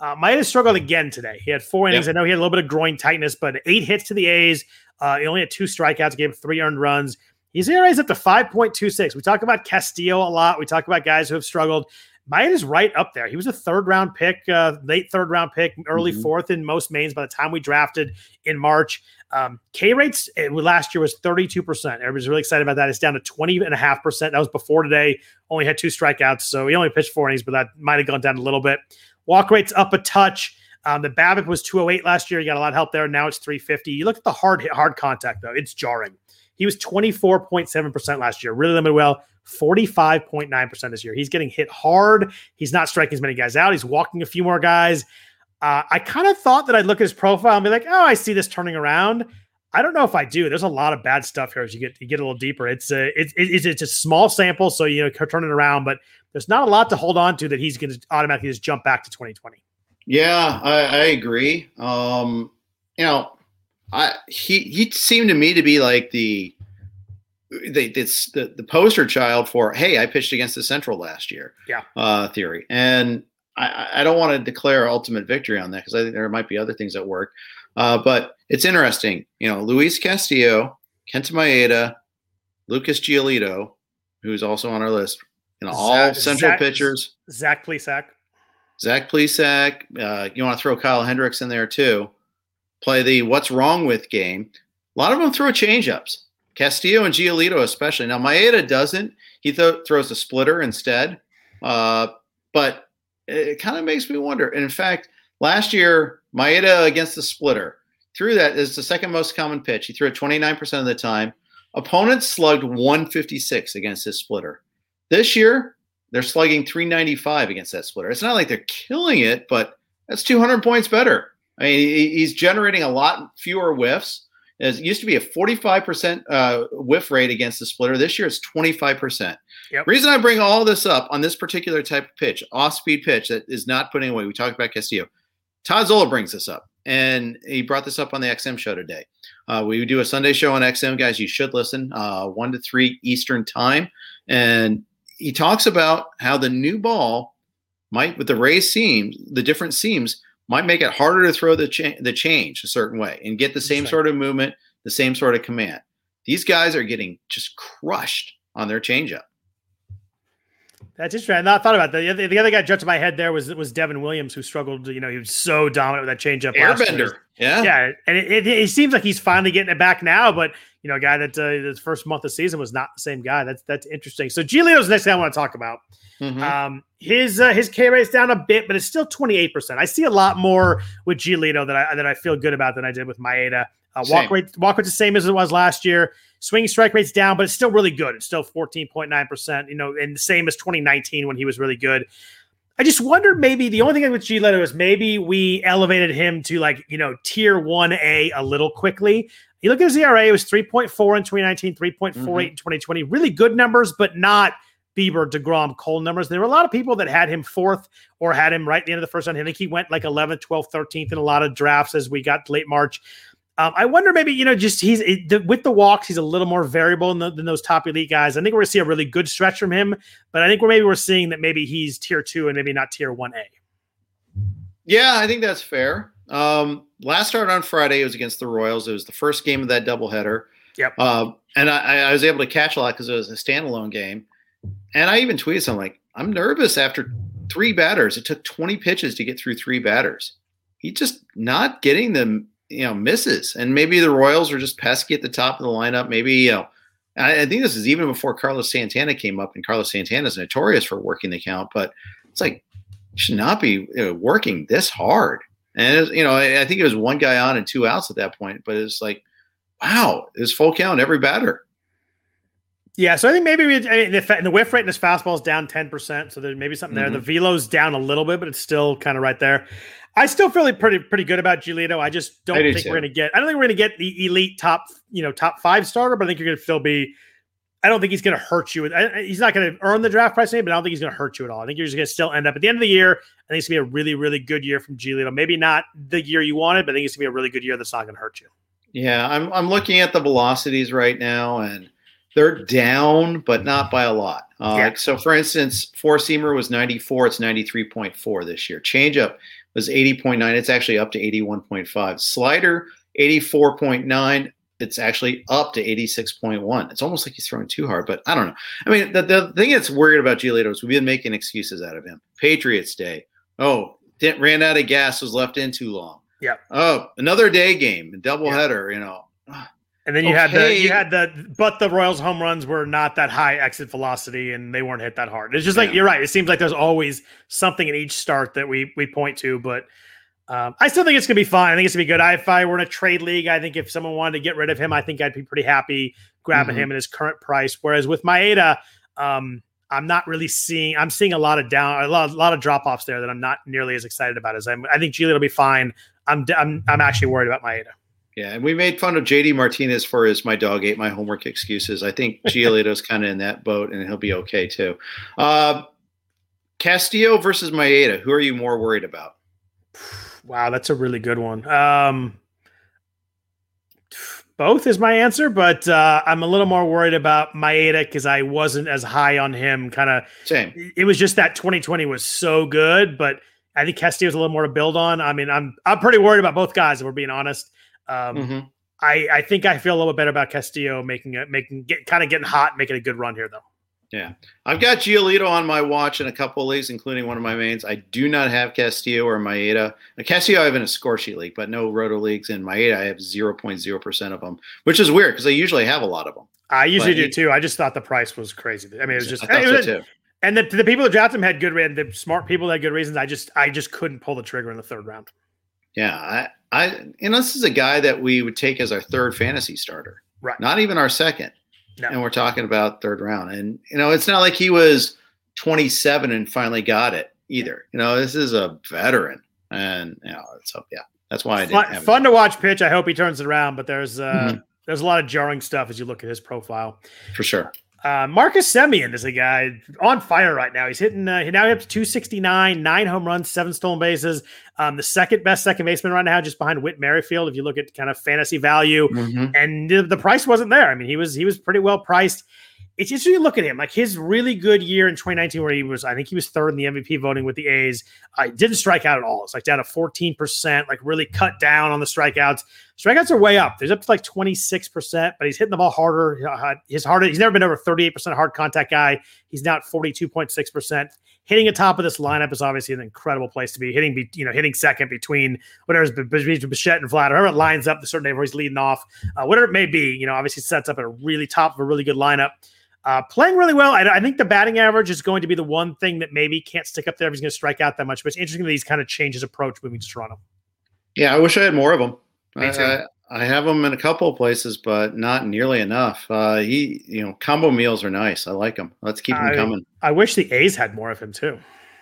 Uh, Maeda struggled again today. He had four innings. Yep. I know he had a little bit of groin tightness, but eight hits to the A's. Uh, he only had two strikeouts, gave three earned runs. His ERA is up to 5.26. We talk about Castillo a lot. We talk about guys who have struggled. Maeda is right up there. He was a third round pick, uh, late third round pick, early mm-hmm. fourth in most mains by the time we drafted in March. Um, K rates eh, last year was 32%. Everybody's really excited about that. It's down to 20.5%. That was before today. Only had two strikeouts. So he only pitched four innings, but that might have gone down a little bit. Walk rates up a touch. Um, the BABIP was 208 last year. You got a lot of help there. Now it's 350. You look at the hard hit, hard contact, though. It's jarring. He was 24.7% last year. Really limited well. 45.9% this year. He's getting hit hard. He's not striking as many guys out. He's walking a few more guys. Uh, I kind of thought that I'd look at his profile and be like, oh, I see this turning around. I don't know if I do. There's a lot of bad stuff here as you get you get a little deeper. It's a it's it's, it's a small sample, so you know turn it around, but there's not a lot to hold on to that he's going to automatically just jump back to 2020. Yeah, I, I agree. Um, you know, I he he seemed to me to be like the they it's the, the poster child for hey i pitched against the central last year yeah. uh theory. And i i don't want to declare ultimate victory on that because i think there might be other things that work. Uh but it's interesting you know luis castillo kenta maeda lucas giolito who's also on our list you know all zach, central zach, pitchers. Zach plesac zach plesac uh you want to throw kyle hendricks in there too play the what's wrong with game a lot of them throw changeups Castillo and Giolito, especially. Now, Maeda doesn't. He th- throws a splitter instead. Uh, but it kind of makes me wonder. And in fact, last year, Maeda against the splitter threw that is the second most common pitch. He threw it 29% of the time. Opponents slugged 156 against his splitter. This year, they're slugging 395 against that splitter. It's not like they're killing it, but that's 200 points better. I mean, he's generating a lot fewer whiffs. It used to be a 45% uh, whiff rate against the splitter. This year it's 25%. Yep. Reason I bring all this up on this particular type of pitch, off speed pitch that is not putting away. We talked about Castillo. Todd Zola brings this up, and he brought this up on the XM show today. Uh, we do a Sunday show on XM, guys. You should listen, uh, 1 to 3 Eastern time. And he talks about how the new ball might, with the raised seams, the different seams, might make it harder to throw the cha- the change a certain way and get the same sort of movement, the same sort of command. These guys are getting just crushed on their changeup. That's interesting. I not thought about that. The other, the other guy jumped to my head there was was Devin Williams, who struggled. You know, he was so dominant with that changeup. Airbender, yeah, yeah, and it, it, it, seems like he's finally getting it back now. But you know, a guy that uh, the first month of season was not the same guy. That's that's interesting. So Giolito's the next guy I want to talk about. Mm-hmm. Um, his uh, his K rate's down a bit, but it's still twenty eight percent. I see a lot more with Giolito that I that I feel good about than I did with Maeda. Uh, walk rate walk rate's the same as it was last year. Swinging strike rate's down, but it's still really good. It's still fourteen point nine percent. You know, and the same as twenty nineteen when he was really good. I just wondered maybe the only thing with Giolito is maybe we elevated him to like, you know, tier 1A a little quickly. You look at his ERA, it was 3.4 in 2019, 3.48 mm-hmm. in 2020. Really good numbers, but not Bieber, DeGrom, Cole numbers. There were a lot of people that had him fourth or had him right at the end of the first round. I think he went like 11th, 12th, 13th in a lot of drafts as we got late March. Um, I wonder maybe you know just he's it, the, with the walks he's a little more variable the, than those top elite guys. I think we're gonna see a really good stretch from him, but I think we're maybe we're seeing that maybe he's tier two and maybe not tier one A. Yeah, I think that's fair. Um, last start on Friday it was against the Royals. It was the first game of that doubleheader. Yep. Uh, and I, I, was able to catch a lot because it was a standalone game. And I even tweeted something like, "I'm nervous after three batters. It took 20 pitches to get through three batters. He's just not getting them you know misses, and maybe the Royals are just pesky at the top of the lineup. Maybe you know, I, I think this is even before Carlos Santana came up, and Carlos Santana is notorious for working the count, but it's like should not be you know, working this hard. And was, you know, I, I think it was one guy on and two outs at that point, but it's like, wow, it's full count every batter. Yeah, so I think maybe we, I mean, the, the whiff rate in his fastball is down ten percent, so there's maybe something mm-hmm. there. The velo's down a little bit, but it's still kind of right there. I still feel pretty pretty good about Giolito. I just don't I think we're gonna get. I don't think we're gonna get the elite top you know top five starter, but I think you're gonna still be. I don't think he's going to hurt you. He's not going to earn the draft price, name, but I don't think he's going to hurt you at all. I think you're just going to still end up at the end of the year. I think it's going to be a really, really good year from Giolito. Maybe not the year you wanted, but I think it's going to be a really good year that's not going to hurt you. Yeah, I'm I'm looking at the velocities right now, and they're down, but not by a lot. Uh, yeah. So, for instance, four seamer was 94. It's 93.4 this year. Changeup was 80.9. It's actually up to 81.5. Slider, 84.9. It's actually up to 86.1. It's almost like he's throwing too hard, but I don't know. I mean, the, the thing that's worried about Giolito is we've been making excuses out of him. Patriots Day. Oh, didn't, ran out of gas, was left in too long. Yeah. Oh, another day game, doubleheader, yeah. you know. And then you okay. had the you had the but the Royals home runs were not that high exit velocity and they weren't hit that hard. It's just like yeah. you're right. It seems like there's always something in each start that we we point to, but um, I still think it's gonna be fine. I think it's gonna be good. I, if I were in a trade league, I think if someone wanted to get rid of him, I think I'd be pretty happy grabbing mm-hmm. him at his current price. Whereas with Maeda, um, I'm not really seeing. I'm seeing a lot of down, a lot, a lot of drop offs there that I'm not nearly as excited about as I'm. I think Giolito will be fine. I'm, I'm, I'm actually worried about Maeda. Yeah, and we made fun of JD Martinez for his "my dog ate my homework" excuses. I think Giolito's kind of in that boat, and he'll be okay too. Uh, Castillo versus Maeda. Who are you more worried about? Wow, that's a really good one. Um, both is my answer, but uh, I'm a little more worried about Maeda because I wasn't as high on him. Kind of same. It was just that 2020 was so good, but I think Castillo's a little more to build on. I mean, I'm I'm pretty worried about both guys if we're being honest. Um, mm-hmm. I, I think I feel a little bit better about Castillo making it, making get kind of getting hot, making a good run here though. Yeah, I've got Giolito on my watch in a couple of leagues, including one of my mains. I do not have Castillo or Maeda. Castillo I have in a score sheet league, but no roto leagues. And Maeda I have zero point zero percent of them, which is weird because I usually have a lot of them. I usually but do he, too. I just thought the price was crazy. I mean, it was just. I it was, so and the, the people that drafted him had good. The smart people that had good reasons. I just I just couldn't pull the trigger in the third round. Yeah, I, I, you know, this is a guy that we would take as our third fantasy starter, right? Not even our second. No. And we're talking about third round, and you know, it's not like he was 27 and finally got it either. You know, this is a veteran, and you know, so yeah, that's why I didn't. Fun, fun to watch pitch. I hope he turns it around, but there's uh, mm-hmm. there's a lot of jarring stuff as you look at his profile. For sure. Uh, Marcus Semien is a guy on fire right now. He's hitting, uh, he now hits to 269, nine home runs, seven stolen bases. Um, the second best second baseman right now, just behind Whit Merrifield. If you look at kind of fantasy value, mm-hmm. and the, the price wasn't there. I mean, he was he was pretty well priced it's interesting to look at him. Like his really good year in 2019, where he was, I think he was third in the MVP voting with the A's. I uh, didn't strike out at all. It's like down to 14%, like really cut down on the strikeouts. Strikeouts are way up. There's up to like 26%, but he's hitting the ball harder. Uh, his hard, he's never been over 38% hard contact guy. He's now at 42.6%. Hitting atop of this lineup is obviously an incredible place to be. Hitting, you know, hitting second between whatever's between Bichette and Vlad, whoever it lines up the certain day where he's leading off, uh, whatever it may be, you know, obviously sets up at a really top of a really good lineup. Uh, playing really well. I, I, think the batting average is going to be the one thing that maybe can't stick up there if he's going to strike out that much. But it's interesting that he's kind of changed his approach moving to Toronto. Yeah, I wish I had more of them. Me too. I, I have them in a couple of places, but not nearly enough. Uh, he, you know, combo meals are nice. I like them. Let's keep them coming. I wish the A's had more of him too.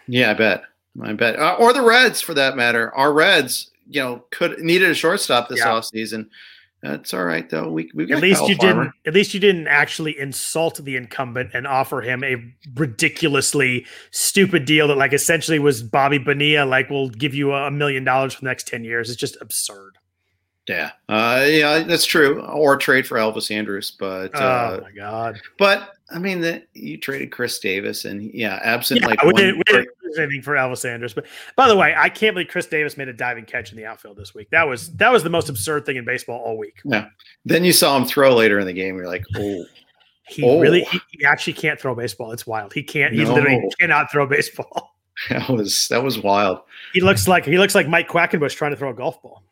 Yeah, I bet. I bet. Uh, or the Reds, for that matter. Our Reds, you know, could needed a shortstop this yeah. offseason. That's all right though. We we got at least Kyle you Farmer. didn't at least you didn't actually insult the incumbent and offer him a ridiculously stupid deal that like essentially was Bobby Bonilla like we'll give you a million dollars for the next ten years. It's just absurd. Yeah, uh, yeah, that's true. Or trade for Elvis Andrus, but oh uh, my god! But I mean, that you traded Chris Davis, and yeah, absent yeah, like we didn't, we didn't anything for Elvis Andrus. But by the way, I can't believe Chris Davis made a diving catch in the outfield this week. That was that was the most absurd thing in baseball all week. Yeah. Then you saw him throw later in the game. You're like, oh. He oh. really, he, he, actually can't throw baseball. It's wild. He can't. He no. literally cannot throw baseball. That was that was wild. He looks like he looks like Mike Quackenbush trying to throw a golf ball.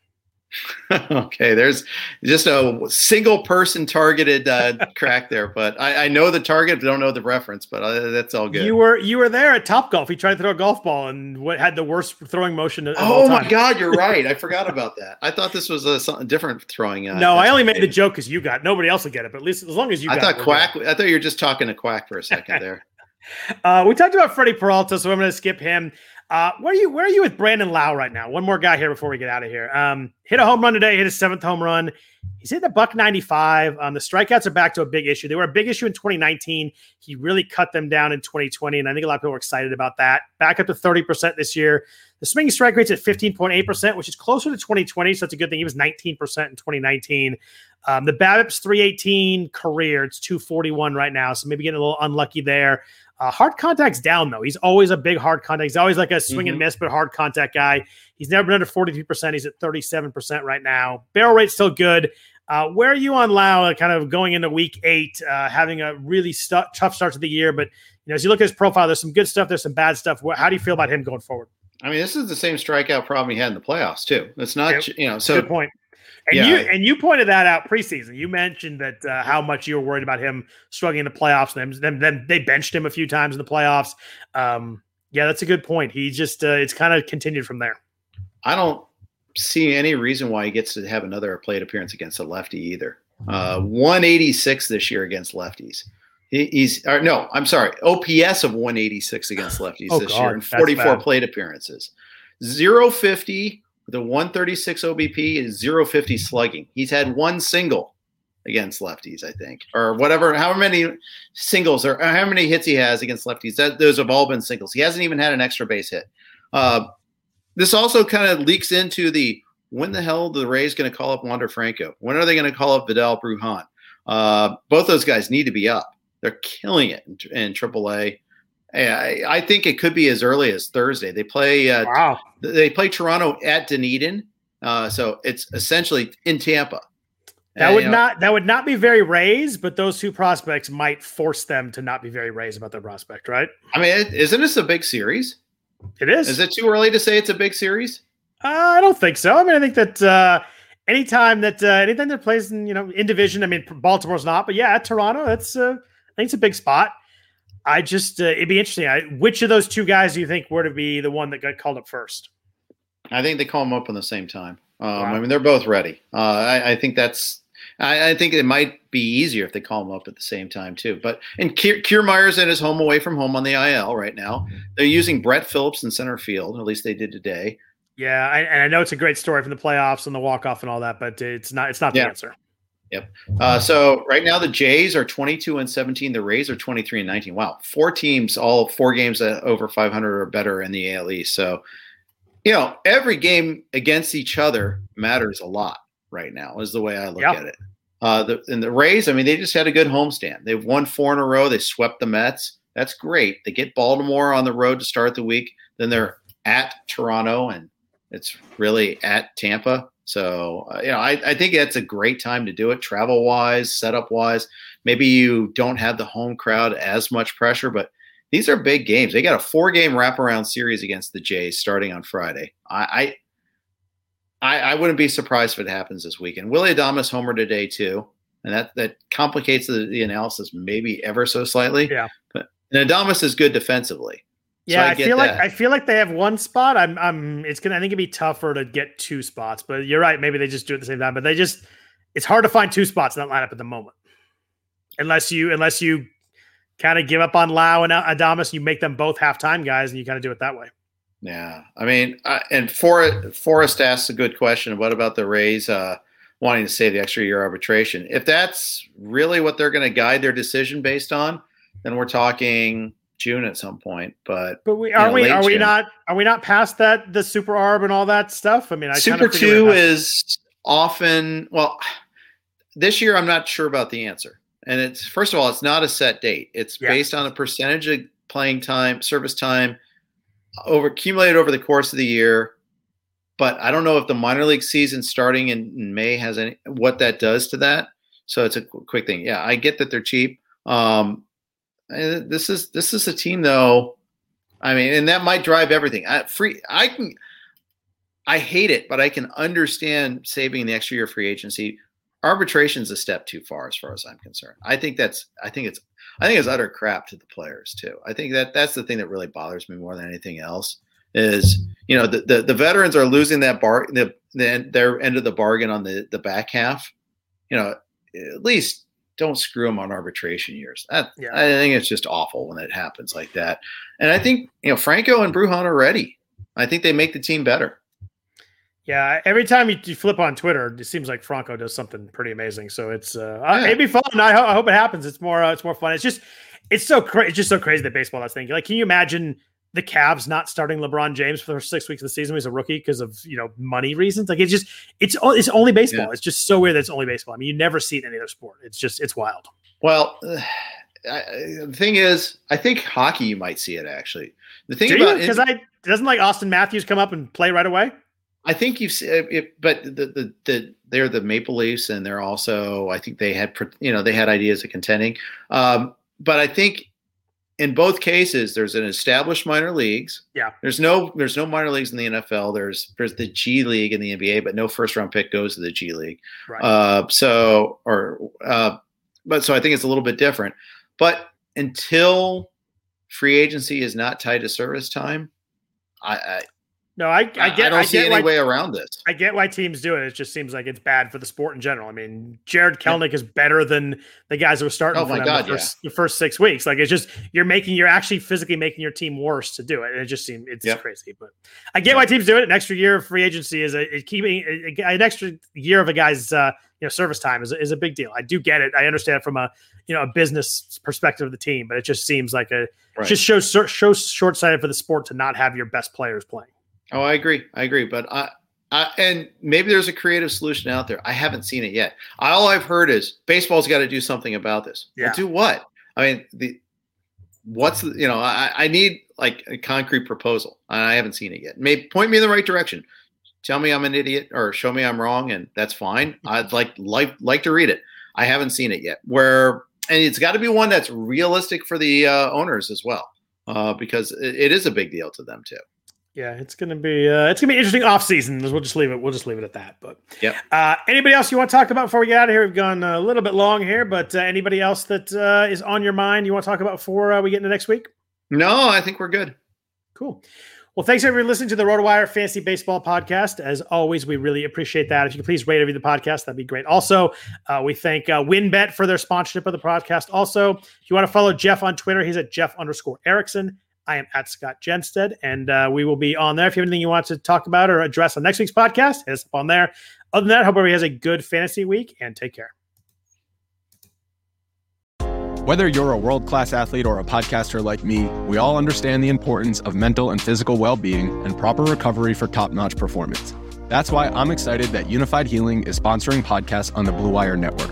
okay, there's just a single person targeted uh, crack there, but I, I, know the target, but don't know the reference. But uh, that's all good. You were you were there at Top Golf. He tried to throw a golf ball and what had the worst throwing motion. oh my God, you're right. I forgot about that. I thought this was a something different throwing. Uh, no, I only made the joke because you got. Nobody else will get it, but at least as long as you. I thought it, Quack. I thought you were just talking to Quack for a second there. Uh, we talked about Freddie Peralta, so I'm going to skip him. Uh, where are you? Where are you with Brandon Lowe right now? One more guy here before we get out of here. Um, hit a home run today. Hit his seventh home run. He's hitting a buck 95. Um, the strikeouts are back to a big issue. They were a big issue in 2019. He really cut them down in 2020, and I think a lot of people are excited about that. Back up to 30% this year. The swinging strike rate's at 15.8%, which is closer to 2020, so that's a good thing. He was 19% in 2019. Um, the BABIP's 318 career. It's 241 right now, so maybe getting a little unlucky there. Uh, hard contact's down though. He's always a big hard contact. He's always like a swing mm-hmm. and miss, but hard contact guy. He's never been under 43%. He's at 37% right now. Barrel rate's still good. Uh, where are you on Lowe kind of going into week eight, uh, having a really stu- tough start to the year? But you know, as you look at his profile, there's some good stuff, there's some bad stuff. How do you feel about him going forward? I mean, this is the same strikeout problem he had in the playoffs too. It's not, you know, so good point. And yeah. you and you pointed that out preseason. You mentioned that uh, how much you were worried about him struggling in the playoffs. And then, then they benched him a few times in the playoffs. Um, yeah, that's a good point. He just uh, it's kind of continued from there. I don't see any reason why he gets to have another plate appearance against a lefty either. Uh, 186 this year against lefties. He, he's or no, I'm sorry, OPS of 186 against lefties oh, this God, year and 44 plate appearances. 050 the 136 OBP is 050 slugging. He's had one single against lefties, I think, or whatever, however many singles or how many hits he has against lefties. That those have all been singles. He hasn't even had an extra base hit. Uh, this also kind of leaks into the when the hell the Rays going to call up Wander Franco? When are they going to call up Vidal Bruján? Uh, both those guys need to be up. They're killing it in, in AAA. I, I think it could be as early as Thursday. They play. Uh, wow. They play Toronto at Dunedin, uh, so it's essentially in Tampa. That and, would know, not that would not be very Rays, but those two prospects might force them to not be very Rays about their prospect, right? I mean, isn't this a big series? It is. Is it too early to say it's a big series? Uh, I don't think so. I mean, I think that uh, anytime that uh, anything that plays in you know in division, I mean, Baltimore's not, but yeah, at Toronto, that's uh, I think it's a big spot. I just uh, it'd be interesting. I, which of those two guys do you think were to be the one that got called up first? I think they call them up at the same time. Um, wow. I mean, they're both ready. Uh, I, I, think that's. I, I, think it might be easier if they call them up at the same time too. But and Kier Kiermaier's at his home away from home on the IL right now. They're using Brett Phillips in center field. At least they did today. Yeah, I, and I know it's a great story from the playoffs and the walk off and all that, but it's not. It's not the yeah. answer. Yep. Uh, so right now the Jays are 22 and 17. The Rays are 23 and 19. Wow, four teams, all four games over 500 or better in the AL East. So, you know, every game against each other matters a lot right now. Is the way I look yep. at it. Uh, the, and the Rays, I mean, they just had a good homestand. They've won four in a row. They swept the Mets. That's great. They get Baltimore on the road to start the week. Then they're at Toronto, and it's really at Tampa. So, uh, you know, I, I think that's a great time to do it travel wise, setup wise. Maybe you don't have the home crowd as much pressure, but these are big games. They got a four game wraparound series against the Jays starting on Friday. I, I, I wouldn't be surprised if it happens this weekend. Willy Adames homer today too, and that that complicates the, the analysis maybe ever so slightly. Yeah, but and Adames is good defensively. Yeah, so I, I feel that. like I feel like they have one spot. I'm I'm it's gonna I think it'd be tougher to get two spots, but you're right, maybe they just do it at the same time. But they just it's hard to find two spots in that lineup at the moment. Unless you unless you kind of give up on Lowe and Adames, You make them both halftime guys, and you kind of do it that way. Yeah, I mean, uh, and For, Forrest asks a good question. What about the Rays uh, wanting to save the extra year arbitration? If that's really what they're going to guide their decision based on, then we're talking June at some point. But but we are know, we are we not are we not past that the super arb and all that stuff? I mean, I super two is often well. This year, I'm not sure about the answer. And it's first of all, it's not a set date. It's yeah. based on a percentage of playing time, service time, over accumulated over the course of the year. But I don't know if the minor league season starting in, in May has any what that does to that. So it's a quick thing. Yeah, I get that they're cheap. Um, Uh, this is this is a team though. I mean, and that might drive everything. I free. I can. I hate it, but I can understand saving the extra year free agency arbitration is a step too far as far as I'm concerned. I think that's I think it's I think it's utter crap to the players too. I think that that's the thing that really bothers me more than anything else is you know the the, the veterans are losing that bar the, the their end of the bargain on the the back half. You know, at least don't screw them on arbitration years. That, yeah. I think it's just awful when it happens like that. And I think you know Franco and Bruján are ready. I think they make the team better. Yeah, every time you, you, flip on Twitter, it seems like Franco does something pretty amazing. So it's uh, yeah. it'd be fun. I, ho- I, hope it happens. It's more uh, it's more fun. It's just it's so crazy. It's just so crazy that baseball that's thinking. Like, can you imagine the Cavs not starting LeBron James for six weeks of the season? He's a rookie because of you know money reasons. Like, it's just it's it's only baseball. Yeah. It's just so weird that it's only baseball. I mean, you never see it in any other sport. It's just it's wild. Well. Uh, I, the thing is, I think hockey you might see it actually. The thing Do about because I doesn't like Auston Matthews come up and play right away. I think you've seen it, but the, the, the, they're the Maple Leafs and they're also, I think they had, you know, they had ideas of contending. Um, but I think in both cases, there's an established minor leagues. Yeah. There's no, there's no minor leagues in the NFL. There's, there's the G League in the NBA, but no first round pick goes to the G League. Right. Uh, so, or, uh, but so I think it's a little bit different. But until free agency is not tied to service time, I, I no, I, I get. I don't I see any why, way around this. I get why teams do it. It just seems like it's bad for the sport in general. I mean, Jarred Kelenic yeah. is better than the guys who were starting. Oh my god, the first, yeah. the first six weeks. Like it's just you're making you're actually physically making your team worse to do it. And it just seems it's yep. crazy. But I get yep. why teams do it. An extra year of free agency is a keeping an extra year of a guy's uh, you know service time is, is a big deal. I do get it. I understand from a you know a business perspective of the team, but it just seems like a right. just shows shows short sighted for the sport to not have your best players playing. Oh, I agree. I agree. But I, I, and maybe there's a creative solution out there. I haven't seen it yet. All I've heard is baseball's got to do something about this. Yeah. Well, do what? I mean, the what's the, you know, I, I need like a concrete proposal. I haven't seen it yet. Maybe point me in the right direction. Tell me I'm an idiot or show me I'm wrong, and that's fine. I'd like like like to read it. I haven't seen it yet. Where and it's got to be one that's realistic for the uh, owners as well, uh, because it, it is a big deal to them too. Yeah, it's gonna be uh, it's gonna be interesting off season. We'll just leave it. We'll just leave it at that. But yeah. Uh, anybody else you want to talk about before we get out of here? We've gone a little bit long here, but uh, anybody else that uh, is on your mind you want to talk about before uh, we get into next week? No, I think we're good. Cool. Well, thanks everyone for listening to the RotoWire Fantasy Baseball Podcast. As always, we really appreciate that. If you could please rate review the podcast, that'd be great. Also, uh, we thank uh, WynnBET for their sponsorship of the podcast. Also, if you want to follow Jeff on Twitter, he's at Jeff underscore Erickson. I am at Scott Jenstad, and uh, we will be on there. If you have anything you want to talk about or address on next week's podcast, hit us up on there. Other than that, hope everybody has a good fantasy week and take care. Whether you're a world class athlete or a podcaster like me, we all understand the importance of mental and physical well being and proper recovery for top notch performance. That's why I'm excited that Unifyd Healing is sponsoring podcasts on the Blue Wire Network.